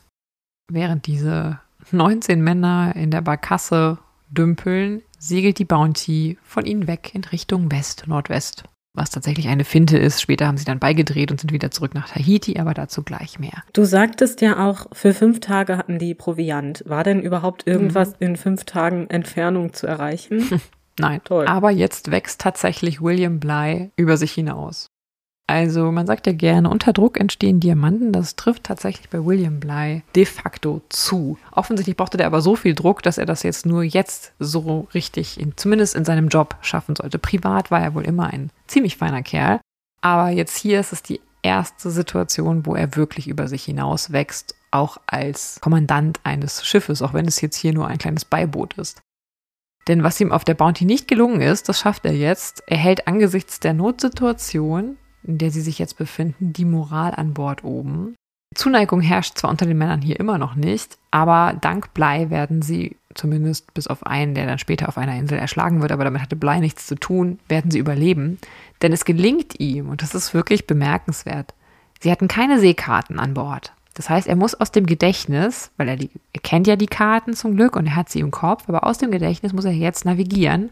Während diese 19 Männer in der Barkasse dümpeln, segelt die Bounty von ihnen weg in Richtung West-Nordwest was tatsächlich eine Finte ist. Später haben sie dann beigedreht und sind wieder zurück nach Tahiti, aber dazu gleich mehr. Du sagtest ja auch, für fünf Tage hatten die Proviant. War denn überhaupt irgendwas mhm. in fünf Tagen Entfernung zu erreichen? Nein. Toll. Aber jetzt wächst tatsächlich William Bly über sich hinaus. Also man sagt ja gerne, unter Druck entstehen Diamanten. Das trifft tatsächlich bei William Bly de facto zu. Offensichtlich brauchte der aber so viel Druck, dass er das jetzt nur jetzt so richtig, in, zumindest in seinem Job, schaffen sollte. Privat war er wohl immer ein ziemlich feiner Kerl. Aber jetzt hier ist es die erste Situation, wo er wirklich über sich hinaus wächst, auch als Kommandant eines Schiffes, auch wenn es jetzt hier nur ein kleines Beiboot ist. Denn was ihm auf der Bounty nicht gelungen ist, das schafft er jetzt. Er hält angesichts der Notsituation in der sie sich jetzt befinden, die Moral an Bord oben. Zuneigung herrscht zwar unter den Männern hier immer noch nicht, aber dank Blei werden sie, zumindest bis auf einen, der dann später auf einer Insel erschlagen wird, aber damit hatte Blei nichts zu tun, werden sie überleben. Denn es gelingt ihm, und das ist wirklich bemerkenswert, sie hatten keine Seekarten an Bord. Das heißt, er muss aus dem Gedächtnis, weil er, die, er kennt ja die Karten zum Glück und er hat sie im Kopf, aber aus dem Gedächtnis muss er jetzt navigieren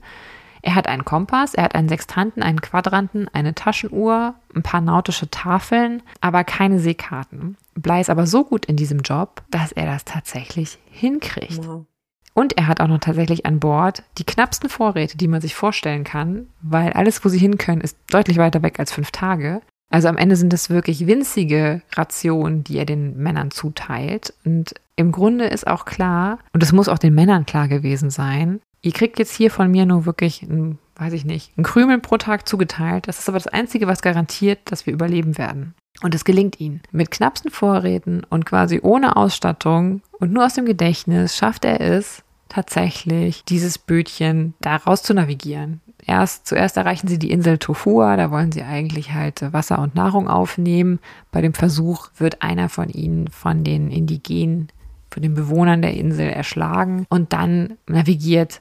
er hat einen Kompass, er hat einen Sextanten, einen Quadranten, eine Taschenuhr, ein paar nautische Tafeln, aber keine Seekarten. Blei ist aber so gut in diesem Job, dass er das tatsächlich hinkriegt. Wow. Und er hat auch noch tatsächlich an Bord die knappsten Vorräte, die man sich vorstellen kann, weil alles, wo sie hin können, ist deutlich weiter weg als fünf Tage. Also am Ende sind es wirklich winzige Rationen, die er den Männern zuteilt. Und im Grunde ist auch klar, und es muss auch den Männern klar gewesen sein, Ihr kriegt jetzt hier von mir nur wirklich, ein, weiß ich nicht, ein Krümel pro Tag zugeteilt. Das ist aber das Einzige, was garantiert, dass wir überleben werden. Und es gelingt ihnen. Mit knappsten Vorräten und quasi ohne Ausstattung und nur aus dem Gedächtnis schafft er es, tatsächlich dieses Bötchen da raus zu navigieren. Erst, zuerst erreichen sie die Insel Tofua, da wollen sie eigentlich halt Wasser und Nahrung aufnehmen. Bei dem Versuch wird einer von ihnen von den Indigenen, von den Bewohnern der Insel erschlagen und dann navigiert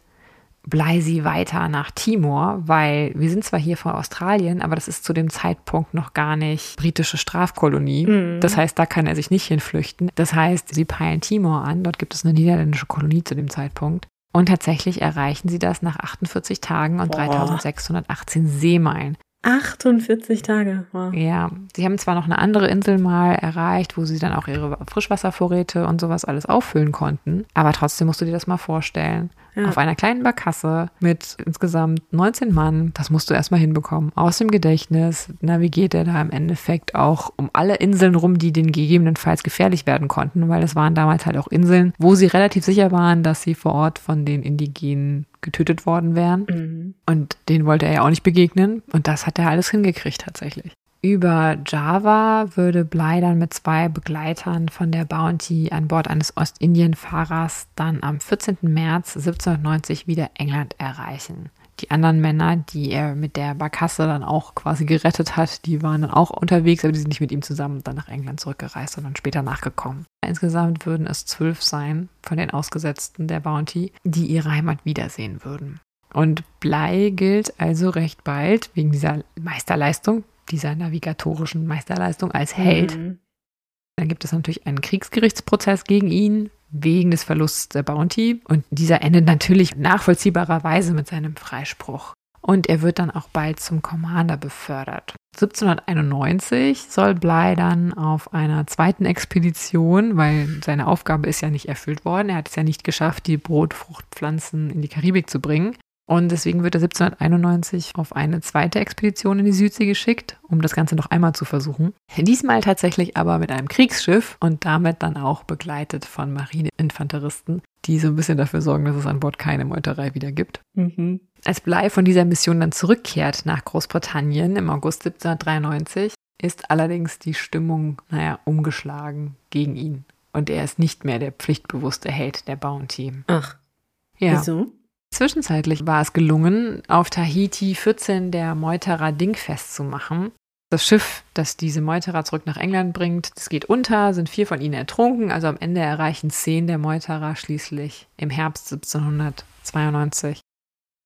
Bleisi weiter nach Timor, weil wir sind zwar hier vor Australien, aber das ist zu dem Zeitpunkt noch gar nicht britische Strafkolonie. Mhm. Das heißt, da kann er sich nicht hinflüchten. Das heißt, sie peilen Timor an. Dort gibt es eine niederländische Kolonie zu dem Zeitpunkt. Und tatsächlich erreichen sie das nach 48 Tagen und Boah. 3618 Seemeilen. 48 Tage. Wow. Ja, sie haben zwar noch eine andere Insel mal erreicht, wo sie dann auch ihre Frischwasservorräte und sowas alles auffüllen konnten, aber trotzdem musst du dir das mal vorstellen. Ja. Auf einer kleinen Barkasse mit insgesamt 19 Mann, das musst du erstmal hinbekommen. Aus dem Gedächtnis navigiert er da im Endeffekt auch um alle Inseln rum, die den gegebenenfalls gefährlich werden konnten, weil es waren damals halt auch Inseln, wo sie relativ sicher waren, dass sie vor Ort von den Indigenen getötet worden wären. Mhm. Und denen wollte er ja auch nicht begegnen. Und das hat er alles hingekriegt tatsächlich. Über Java würde Bly dann mit zwei Begleitern von der Bounty an Bord eines Ostindien-Fahrers dann am 14. März 1790 wieder England erreichen. Die anderen Männer, die er mit der Barkasse dann auch quasi gerettet hat, die waren dann auch unterwegs, aber die sind nicht mit ihm zusammen dann nach England zurückgereist, sondern später nachgekommen. Insgesamt würden es zwölf sein von den Ausgesetzten der Bounty, die ihre Heimat wiedersehen würden. Und Blei gilt also recht bald wegen dieser Meisterleistung, dieser navigatorischen Meisterleistung als Held. Mhm. Dann gibt es natürlich einen Kriegsgerichtsprozess gegen ihn wegen des Verlusts der Bounty. Und dieser endet natürlich nachvollziehbarerweise mit seinem Freispruch. Und er wird dann auch bald zum Commander befördert. 1791 soll Bly dann auf einer zweiten Expedition, weil seine Aufgabe ist ja nicht erfüllt worden, er hat es ja nicht geschafft, die Brotfruchtpflanzen in die Karibik zu bringen, und deswegen wird er 1791 auf eine zweite Expedition in die Südsee geschickt, um das Ganze noch einmal zu versuchen. Diesmal tatsächlich aber mit einem Kriegsschiff und damit dann auch begleitet von Marineinfanteristen, die so ein bisschen dafür sorgen, dass es an Bord keine Meuterei wieder gibt. Mhm. Als Blei von dieser Mission dann zurückkehrt nach Großbritannien im August 1793, ist allerdings die Stimmung, naja, umgeschlagen gegen ihn. Und er ist nicht mehr der pflichtbewusste Held der Bounty. Ach. Ja. Wieso? Zwischenzeitlich war es gelungen, auf Tahiti 14 der Meuterer dingfest zu machen. Das Schiff, das diese Meuterer zurück nach England bringt, das geht unter, sind vier von ihnen ertrunken, also am Ende erreichen zehn der Meuterer schließlich im Herbst 1792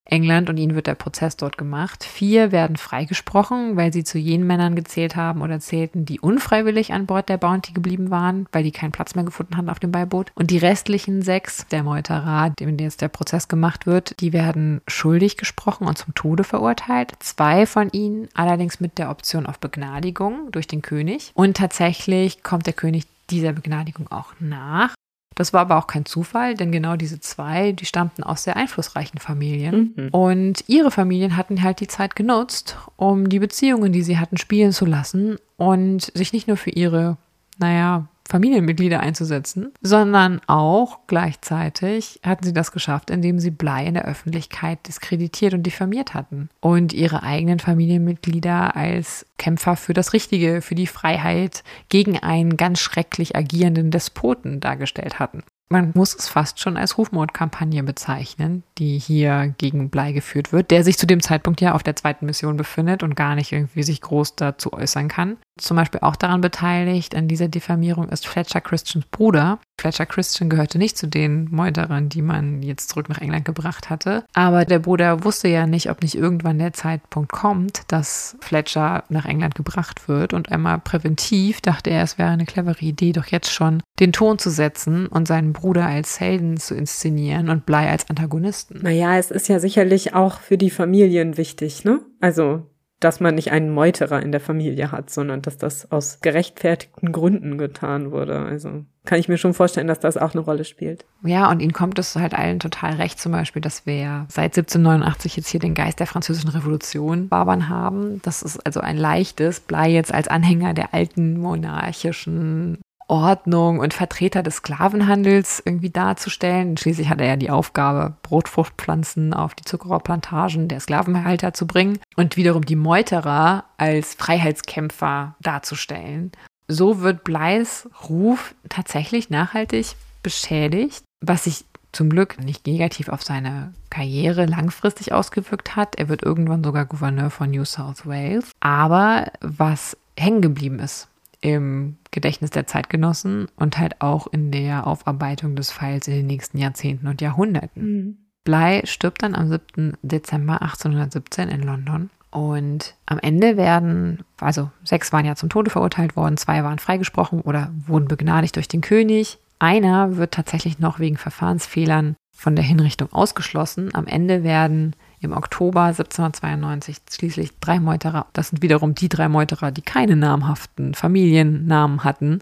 England und ihnen wird der Prozess dort gemacht. Vier werden freigesprochen, weil sie zu jenen Männern gezählt haben oder zählten, die unfreiwillig an Bord der Bounty geblieben waren, weil die keinen Platz mehr gefunden hatten auf dem Beiboot. Und die restlichen sechs, der Meuterer, dem jetzt der Prozess gemacht wird, die werden schuldig gesprochen und zum Tode verurteilt. Zwei von ihnen allerdings mit der Option auf Begnadigung durch den König. Und tatsächlich kommt der König dieser Begnadigung auch nach. Das war aber auch kein Zufall, denn genau diese zwei, die stammten aus sehr einflussreichen Familien. Mhm. Und ihre Familien hatten halt die Zeit genutzt, um die Beziehungen, die sie hatten, spielen zu lassen und sich nicht nur für ihre, naja, Familienmitglieder einzusetzen, sondern auch gleichzeitig hatten sie das geschafft, indem sie Blei in der Öffentlichkeit diskreditiert und diffamiert hatten und ihre eigenen Familienmitglieder als Kämpfer für das Richtige, für die Freiheit gegen einen ganz schrecklich agierenden Despoten dargestellt hatten. Man muss es fast schon als Rufmordkampagne bezeichnen, die hier gegen Blei geführt wird, der sich zu dem Zeitpunkt ja auf der zweiten Mission befindet und gar nicht irgendwie sich groß dazu äußern kann. Zum Beispiel auch daran beteiligt an dieser Diffamierung ist Fletcher Christians Bruder. Fletcher Christian gehörte nicht zu den Meuterern, die man jetzt zurück nach England gebracht hatte. Aber der Bruder wusste ja nicht, ob nicht irgendwann der Zeitpunkt kommt, dass Fletcher nach England gebracht wird. Und einmal präventiv dachte er, es wäre eine clevere Idee, doch jetzt schon den Ton zu setzen und seinen Bruder als Helden zu inszenieren und Blei als Antagonisten. Naja, es ist ja sicherlich auch für die Familien wichtig, ne? Also dass man nicht einen Meuterer in der Familie hat, sondern dass das aus gerechtfertigten Gründen getan wurde. Also kann ich mir schon vorstellen, dass das auch eine Rolle spielt. Ja, und ihnen kommt es halt allen total recht, zum Beispiel, dass wir seit 1789 jetzt hier den Geist der französischen Revolution wabern haben. Das ist also ein leichtes, Blei jetzt als Anhänger der alten monarchischen Ordnung und Vertreter des Sklavenhandels irgendwie darzustellen. Schließlich hat er ja die Aufgabe, Brotfruchtpflanzen auf die Zuckerrohrplantagen der Sklavenhalter zu bringen und wiederum die Meuterer als Freiheitskämpfer darzustellen. So wird Bleis Ruf tatsächlich nachhaltig beschädigt, was sich zum Glück nicht negativ auf seine Karriere langfristig ausgewirkt hat. Er wird irgendwann sogar Gouverneur von New South Wales. Aber was hängen geblieben ist im Gedächtnis der Zeitgenossen und halt auch in der Aufarbeitung des Falls in den nächsten Jahrzehnten und Jahrhunderten. Mhm. Bly stirbt dann am 7. Dezember 1817 in London. Und am Ende werden, also sechs waren ja zum Tode verurteilt worden, zwei waren freigesprochen oder wurden begnadigt durch den König. Einer wird tatsächlich noch wegen Verfahrensfehlern von der Hinrichtung ausgeschlossen. Am Ende werden im Oktober 1792 schließlich drei Meuterer, das sind wiederum die drei Meuterer, die keine namhaften Familiennamen hatten,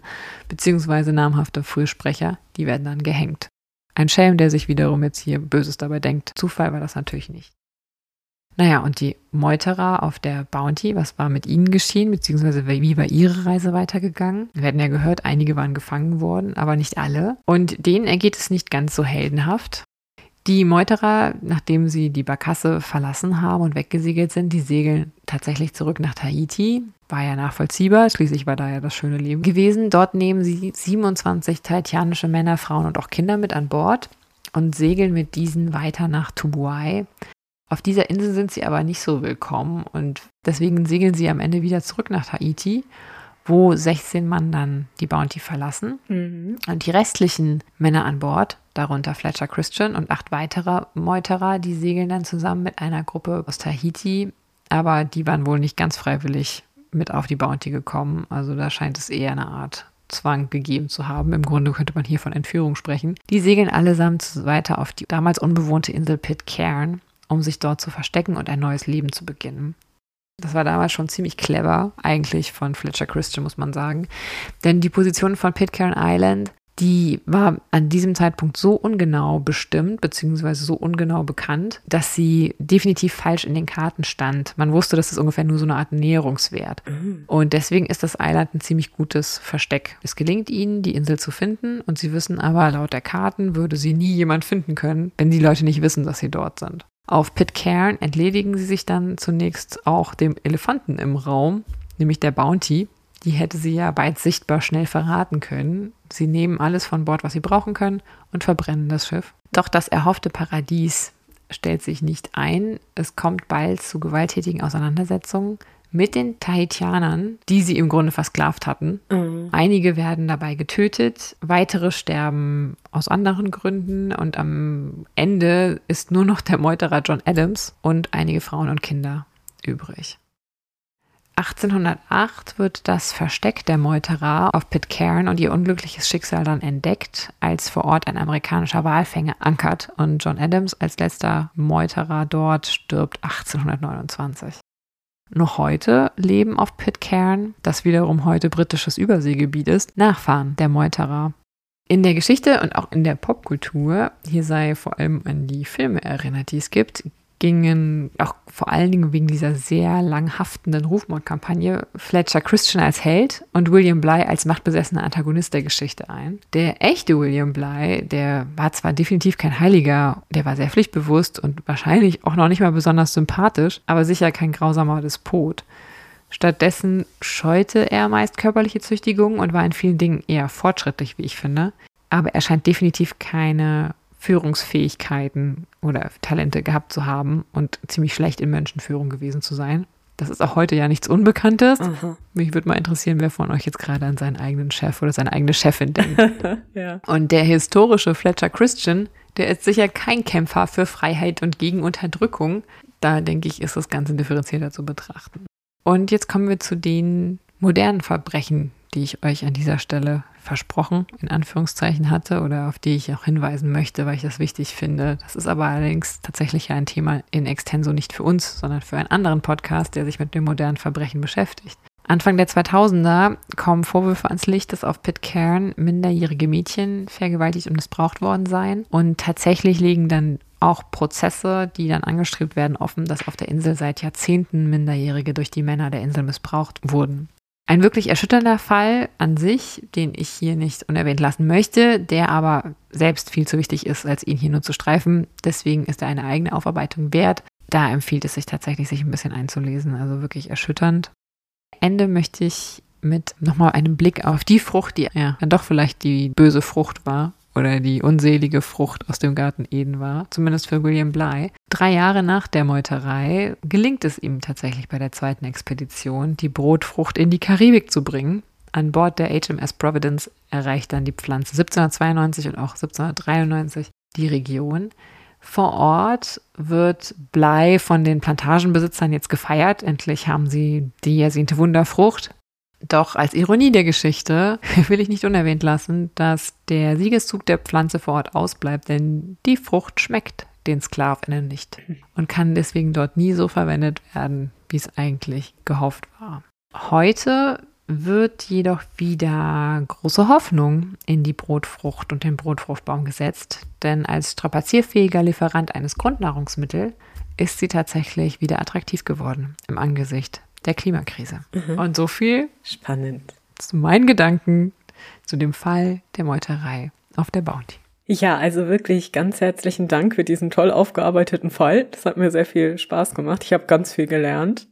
beziehungsweise namhafte Frühsprecher, die werden dann gehängt. Ein Schelm, der sich wiederum jetzt hier Böses dabei denkt. Zufall war das natürlich nicht. Naja, und die Meuterer auf der Bounty, was war mit ihnen geschehen, beziehungsweise wie war ihre Reise weitergegangen? Wir hatten ja gehört, einige waren gefangen worden, aber nicht alle. Und denen ergeht es nicht ganz so heldenhaft. Die Meuterer, nachdem sie die Barkasse verlassen haben und weggesegelt sind, die segeln tatsächlich zurück nach Tahiti. War ja nachvollziehbar, schließlich war da ja das schöne Leben gewesen. Dort nehmen sie 27 tahitianische Männer, Frauen und auch Kinder mit an Bord und segeln mit diesen weiter nach Tubuai. Auf dieser Insel sind sie aber nicht so willkommen und deswegen segeln sie am Ende wieder zurück nach Tahiti wo 16 Mann dann die Bounty verlassen. Mhm. Und die restlichen Männer an Bord, darunter Fletcher Christian und acht weitere Meuterer, die segeln dann zusammen mit einer Gruppe aus Tahiti. Aber die waren wohl nicht ganz freiwillig mit auf die Bounty gekommen. Also da scheint es eher eine Art Zwang gegeben zu haben. Im Grunde könnte man hier von Entführung sprechen. Die segeln allesamt weiter auf die damals unbewohnte Insel Pitcairn, um sich dort zu verstecken und ein neues Leben zu beginnen. Das war damals schon ziemlich clever, eigentlich von Fletcher Christian, muss man sagen. Denn die Position von Pitcairn Island, die war an diesem Zeitpunkt so ungenau bestimmt, beziehungsweise so ungenau bekannt, dass sie definitiv falsch in den Karten stand. Man wusste, dass es ungefähr nur so eine Art Näherungswert. Mhm. Und deswegen ist das Island ein ziemlich gutes Versteck. Es gelingt ihnen, die Insel zu finden, und sie wissen aber, laut der Karten würde sie nie jemand finden können, wenn die Leute nicht wissen, dass sie dort sind. Auf Pitcairn entledigen sie sich dann zunächst auch dem Elefanten im Raum, nämlich der Bounty. Die hätte sie ja bald sichtbar schnell verraten können. Sie nehmen alles von Bord, was sie brauchen können, und verbrennen das Schiff. Doch das erhoffte Paradies stellt sich nicht ein. Es kommt bald zu gewalttätigen Auseinandersetzungen mit den Tahitianern, die sie im Grunde versklavt hatten. Mhm. Einige werden dabei getötet, weitere sterben aus anderen Gründen und am Ende ist nur noch der Meuterer John Adams und einige Frauen und Kinder übrig. 1808 wird das Versteck der Meuterer auf Pitcairn und ihr unglückliches Schicksal dann entdeckt, als vor Ort ein amerikanischer Walfänger ankert und John Adams als letzter Meuterer dort stirbt 1829. Noch heute leben auf Pitcairn, das wiederum heute britisches Überseegebiet ist, Nachfahren der Meuterer. In der Geschichte und auch in der Popkultur, hier sei vor allem an die Filme erinnert, die es gibt, gingen auch vor allen Dingen wegen dieser sehr lang haftenden Rufmordkampagne Fletcher Christian als Held und William Bly als machtbesessener Antagonist der Geschichte ein. Der echte William Bly, der war zwar definitiv kein Heiliger, der war sehr pflichtbewusst und wahrscheinlich auch noch nicht mal besonders sympathisch, aber sicher kein grausamer Despot. Stattdessen scheute er meist körperliche Züchtigungen und war in vielen Dingen eher fortschrittlich, wie ich finde. Aber er scheint definitiv keine Führungsfähigkeiten oder Talente gehabt zu haben und ziemlich schlecht in Menschenführung gewesen zu sein. Das ist auch heute ja nichts Unbekanntes. Aha. Mich würde mal interessieren, wer von euch jetzt gerade an seinen eigenen Chef oder seine eigene Chefin denkt. ja. Und der historische Fletcher Christian, der ist sicher kein Kämpfer für Freiheit und gegen Unterdrückung. Da denke ich, ist das Ganze differenzierter zu betrachten. Und jetzt kommen wir zu den modernen Verbrechen, die ich euch an dieser Stelle versprochen, in Anführungszeichen hatte oder auf die ich auch hinweisen möchte, weil ich das wichtig finde. Das ist aber allerdings tatsächlich ein Thema in Extenso nicht für uns, sondern für einen anderen Podcast, der sich mit dem modernen Verbrechen beschäftigt. Anfang der 2000er kommen Vorwürfe ans Licht, dass auf Pitcairn minderjährige Mädchen vergewaltigt und missbraucht worden seien. Und tatsächlich liegen dann auch Prozesse, die dann angestrebt werden, offen, dass auf der Insel seit Jahrzehnten Minderjährige durch die Männer der Insel missbraucht wurden. Ein wirklich erschütternder Fall an sich, den ich hier nicht unerwähnt lassen möchte, der aber selbst viel zu wichtig ist, als ihn hier nur zu streifen. Deswegen ist er eine eigene Aufarbeitung wert. Da empfiehlt es sich tatsächlich, sich ein bisschen einzulesen. Also wirklich erschütternd. Ende möchte ich mit nochmal einem Blick auf die Frucht, die ja dann doch vielleicht die böse Frucht war, oder die unselige Frucht aus dem Garten Eden war, zumindest für William Bly. Drei Jahre nach der Meuterei gelingt es ihm tatsächlich bei der zweiten Expedition, die Brotfrucht in die Karibik zu bringen. An Bord der HMS Providence erreicht dann die Pflanze 1792 und auch 1793 die Region. Vor Ort wird Blei von den Plantagenbesitzern jetzt gefeiert. Endlich haben sie die ersehnte Wunderfrucht. Doch als Ironie der Geschichte will ich nicht unerwähnt lassen, dass der Siegeszug der Pflanze vor Ort ausbleibt, denn die Frucht schmeckt den Sklavinnen nicht und kann deswegen dort nie so verwendet werden, wie es eigentlich gehofft war. Heute wird jedoch wieder große Hoffnung in die Brotfrucht und den Brotfruchtbaum gesetzt, denn als strapazierfähiger Lieferant eines Grundnahrungsmittels ist sie tatsächlich wieder attraktiv geworden im Angesicht der Klimakrise. Mhm. Und so viel spannend zu meinen Gedanken zu dem Fall der Meuterei auf der Bounty. Ja, also wirklich ganz herzlichen Dank für diesen toll aufgearbeiteten Fall. Das hat mir sehr viel Spaß gemacht. Ich habe ganz viel gelernt.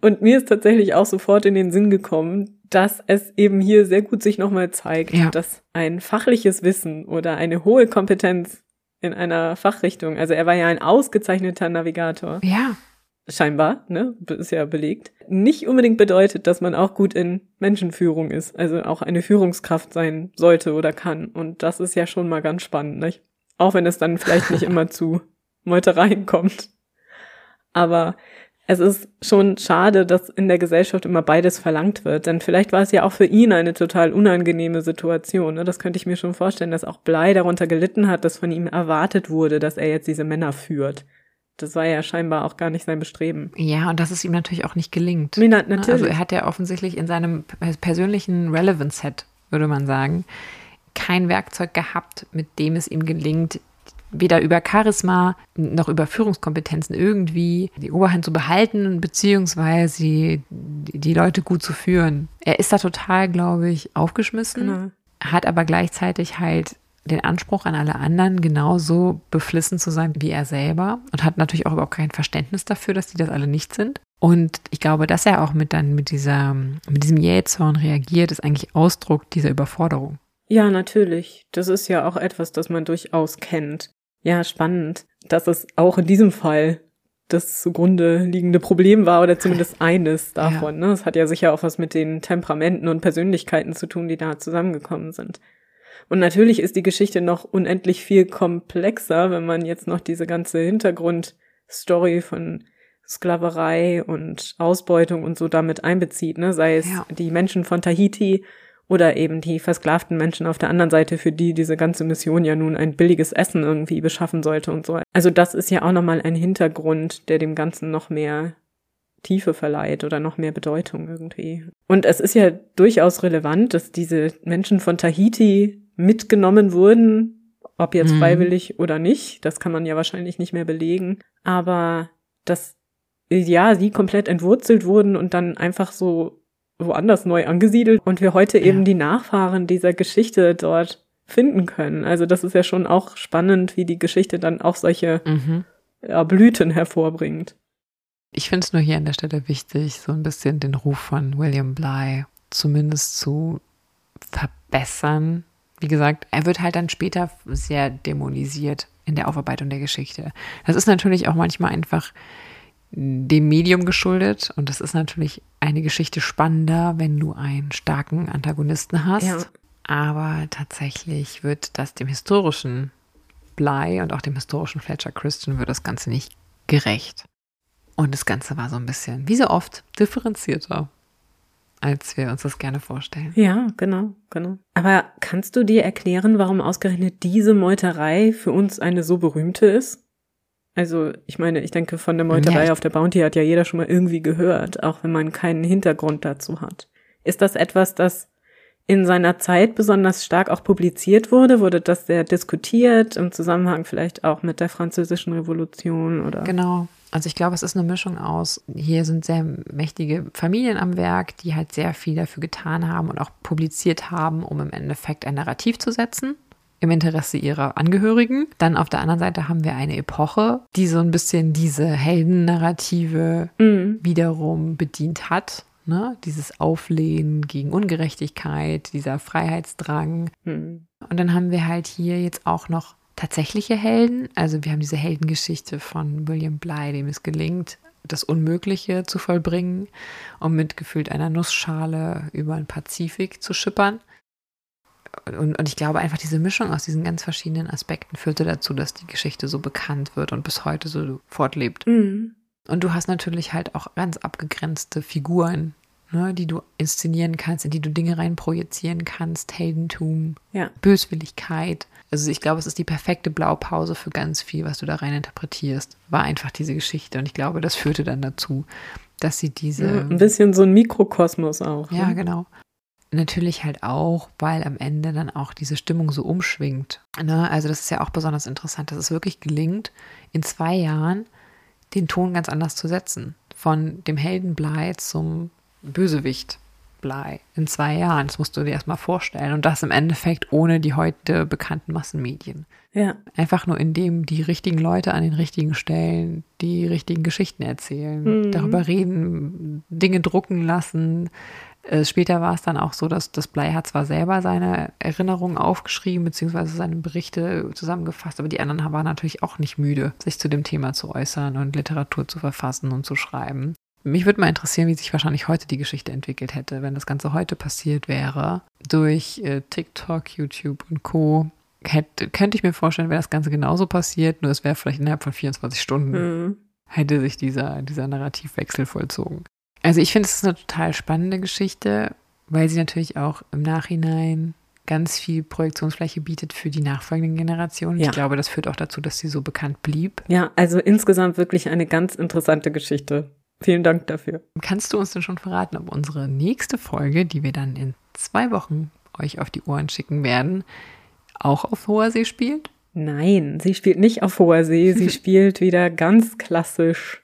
Und mir ist tatsächlich auch sofort in den Sinn gekommen, dass es eben hier sehr gut sich nochmal zeigt, ja. dass ein fachliches Wissen oder eine hohe Kompetenz in einer Fachrichtung, also er war ja ein ausgezeichneter Navigator. Ja scheinbar, ne, ist ja belegt, nicht unbedingt bedeutet, dass man auch gut in Menschenführung ist, also auch eine Führungskraft sein sollte oder kann. Und das ist ja schon mal ganz spannend, nicht? Auch wenn es dann vielleicht nicht immer zu Meutereien kommt. Aber es ist schon schade, dass in der Gesellschaft immer beides verlangt wird, denn vielleicht war es ja auch für ihn eine total unangenehme Situation. Ne? Das könnte ich mir schon vorstellen, dass auch Blei darunter gelitten hat, dass von ihm erwartet wurde, dass er jetzt diese Männer führt. Das war ja scheinbar auch gar nicht sein Bestreben. Ja, und dass es ihm natürlich auch nicht gelingt. Nee, natürlich. Also er hat ja offensichtlich in seinem persönlichen Relevance-Set, würde man sagen, kein Werkzeug gehabt, mit dem es ihm gelingt, weder über Charisma noch über Führungskompetenzen irgendwie die Oberhand zu behalten, beziehungsweise die Leute gut zu führen. Er ist da total, glaube ich, aufgeschmissen, genau. hat aber gleichzeitig halt den Anspruch an alle anderen, genauso beflissen zu sein wie er selber und hat natürlich auch überhaupt kein Verständnis dafür, dass die das alle nicht sind. Und ich glaube, dass er auch mit dann mit dieser, mit diesem Jähzorn reagiert, ist eigentlich Ausdruck dieser Überforderung. Ja, natürlich. Das ist ja auch etwas, das man durchaus kennt. Ja, spannend. dass es auch in diesem Fall das zugrunde liegende Problem war oder zumindest eines davon. Ja. Ne? Es hat ja sicher auch was mit den Temperamenten und Persönlichkeiten zu tun, die da zusammengekommen sind. Und natürlich ist die Geschichte noch unendlich viel komplexer, wenn man jetzt noch diese ganze Hintergrundstory von Sklaverei und Ausbeutung und so damit einbezieht, ne? sei es ja. die Menschen von Tahiti oder eben die versklavten Menschen auf der anderen Seite, für die diese ganze Mission ja nun ein billiges Essen irgendwie beschaffen sollte und so. Also das ist ja auch nochmal ein Hintergrund, der dem Ganzen noch mehr Tiefe verleiht oder noch mehr Bedeutung irgendwie. Und es ist ja durchaus relevant, dass diese Menschen von Tahiti mitgenommen wurden, ob jetzt mhm. freiwillig oder nicht. Das kann man ja wahrscheinlich nicht mehr belegen. Aber dass ja, sie komplett entwurzelt wurden und dann einfach so woanders neu angesiedelt und wir heute ja. eben die Nachfahren dieser Geschichte dort finden können. Also das ist ja schon auch spannend, wie die Geschichte dann auch solche mhm. Blüten hervorbringt. Ich finde es nur hier an der Stelle wichtig, so ein bisschen den Ruf von William Bly zumindest zu verbessern. Wie gesagt, er wird halt dann später sehr dämonisiert in der Aufarbeitung der Geschichte. Das ist natürlich auch manchmal einfach dem Medium geschuldet. Und das ist natürlich eine Geschichte spannender, wenn du einen starken Antagonisten hast. Ja. Aber tatsächlich wird das dem historischen Bly und auch dem historischen Fletcher Christian wird das Ganze nicht gerecht. Und das Ganze war so ein bisschen, wie so oft, differenzierter, als wir uns das gerne vorstellen. Ja, genau, genau. Aber kannst du dir erklären, warum ausgerechnet diese Meuterei für uns eine so berühmte ist? Also ich meine, ich denke, von der Meuterei ja. auf der Bounty hat ja jeder schon mal irgendwie gehört, auch wenn man keinen Hintergrund dazu hat. Ist das etwas, das in seiner Zeit besonders stark auch publiziert wurde? Wurde das sehr diskutiert im Zusammenhang vielleicht auch mit der französischen Revolution oder? Genau. Also ich glaube, es ist eine Mischung aus, hier sind sehr mächtige Familien am Werk, die halt sehr viel dafür getan haben und auch publiziert haben, um im Endeffekt ein Narrativ zu setzen im Interesse ihrer Angehörigen. Dann auf der anderen Seite haben wir eine Epoche, die so ein bisschen diese Heldennarrative mhm. wiederum bedient hat. Ne? Dieses Auflehnen gegen Ungerechtigkeit, dieser Freiheitsdrang. Mhm. Und dann haben wir halt hier jetzt auch noch tatsächliche Helden. Also wir haben diese Heldengeschichte von William Bly, dem es gelingt, das Unmögliche zu vollbringen, um mit gefühlt einer Nussschale über den Pazifik zu schippern und, und ich glaube einfach, diese Mischung aus diesen ganz verschiedenen Aspekten führte dazu, dass die Geschichte so bekannt wird und bis heute so fortlebt. Mhm. Und du hast natürlich halt auch ganz abgegrenzte Figuren, ne, die du inszenieren kannst, in die du Dinge reinprojizieren kannst, Heldentum, ja. Böswilligkeit. Also ich glaube, es ist die perfekte Blaupause für ganz viel, was du da rein interpretierst. War einfach diese Geschichte. Und ich glaube, das führte dann dazu, dass sie diese. Ja, ein bisschen so ein Mikrokosmos auch. Ja, ne? genau natürlich halt auch, weil am Ende dann auch diese Stimmung so umschwingt. Ne? Also das ist ja auch besonders interessant, dass es wirklich gelingt, in zwei Jahren den Ton ganz anders zu setzen. Von dem Helden Blei zum Bösewicht Blei in zwei Jahren. Das musst du dir erstmal vorstellen. Und das im Endeffekt ohne die heute bekannten Massenmedien. Ja. Einfach nur indem die richtigen Leute an den richtigen Stellen die richtigen Geschichten erzählen, mhm. darüber reden, Dinge drucken lassen, äh, später war es dann auch so, dass das Blei hat zwar selber seine Erinnerungen aufgeschrieben, beziehungsweise seine Berichte zusammengefasst, aber die anderen waren natürlich auch nicht müde, sich zu dem Thema zu äußern und Literatur zu verfassen und zu schreiben. Mich würde mal interessieren, wie sich wahrscheinlich heute die Geschichte entwickelt hätte, wenn das Ganze heute passiert wäre. Durch äh, TikTok, YouTube und Co. Hätte, könnte ich mir vorstellen, wäre das Ganze genauso passiert, nur es wäre vielleicht innerhalb von 24 Stunden mhm. hätte sich dieser, dieser Narrativwechsel vollzogen. Also ich finde, es ist eine total spannende Geschichte, weil sie natürlich auch im Nachhinein ganz viel Projektionsfläche bietet für die nachfolgenden Generationen. Ja. Ich glaube, das führt auch dazu, dass sie so bekannt blieb. Ja, also insgesamt wirklich eine ganz interessante Geschichte. Vielen Dank dafür. Kannst du uns denn schon verraten, ob unsere nächste Folge, die wir dann in zwei Wochen euch auf die Ohren schicken werden, auch auf hoher See spielt? Nein, sie spielt nicht auf hoher See. Sie spielt wieder ganz klassisch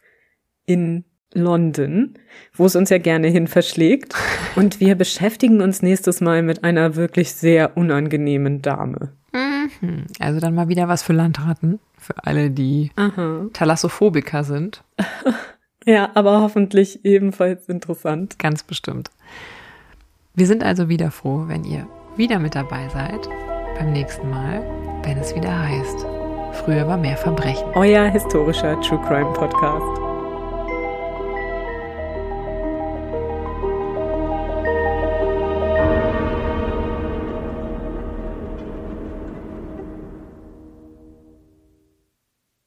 in London, wo es uns ja gerne hin verschlägt. Und wir beschäftigen uns nächstes Mal mit einer wirklich sehr unangenehmen Dame. Mhm. Also dann mal wieder was für Landratten, für alle, die Aha. Thalassophobiker sind. ja, aber hoffentlich ebenfalls interessant. Ganz bestimmt. Wir sind also wieder froh, wenn ihr wieder mit dabei seid beim nächsten Mal, wenn es wieder heißt Früher war mehr Verbrechen. Euer historischer True Crime Podcast.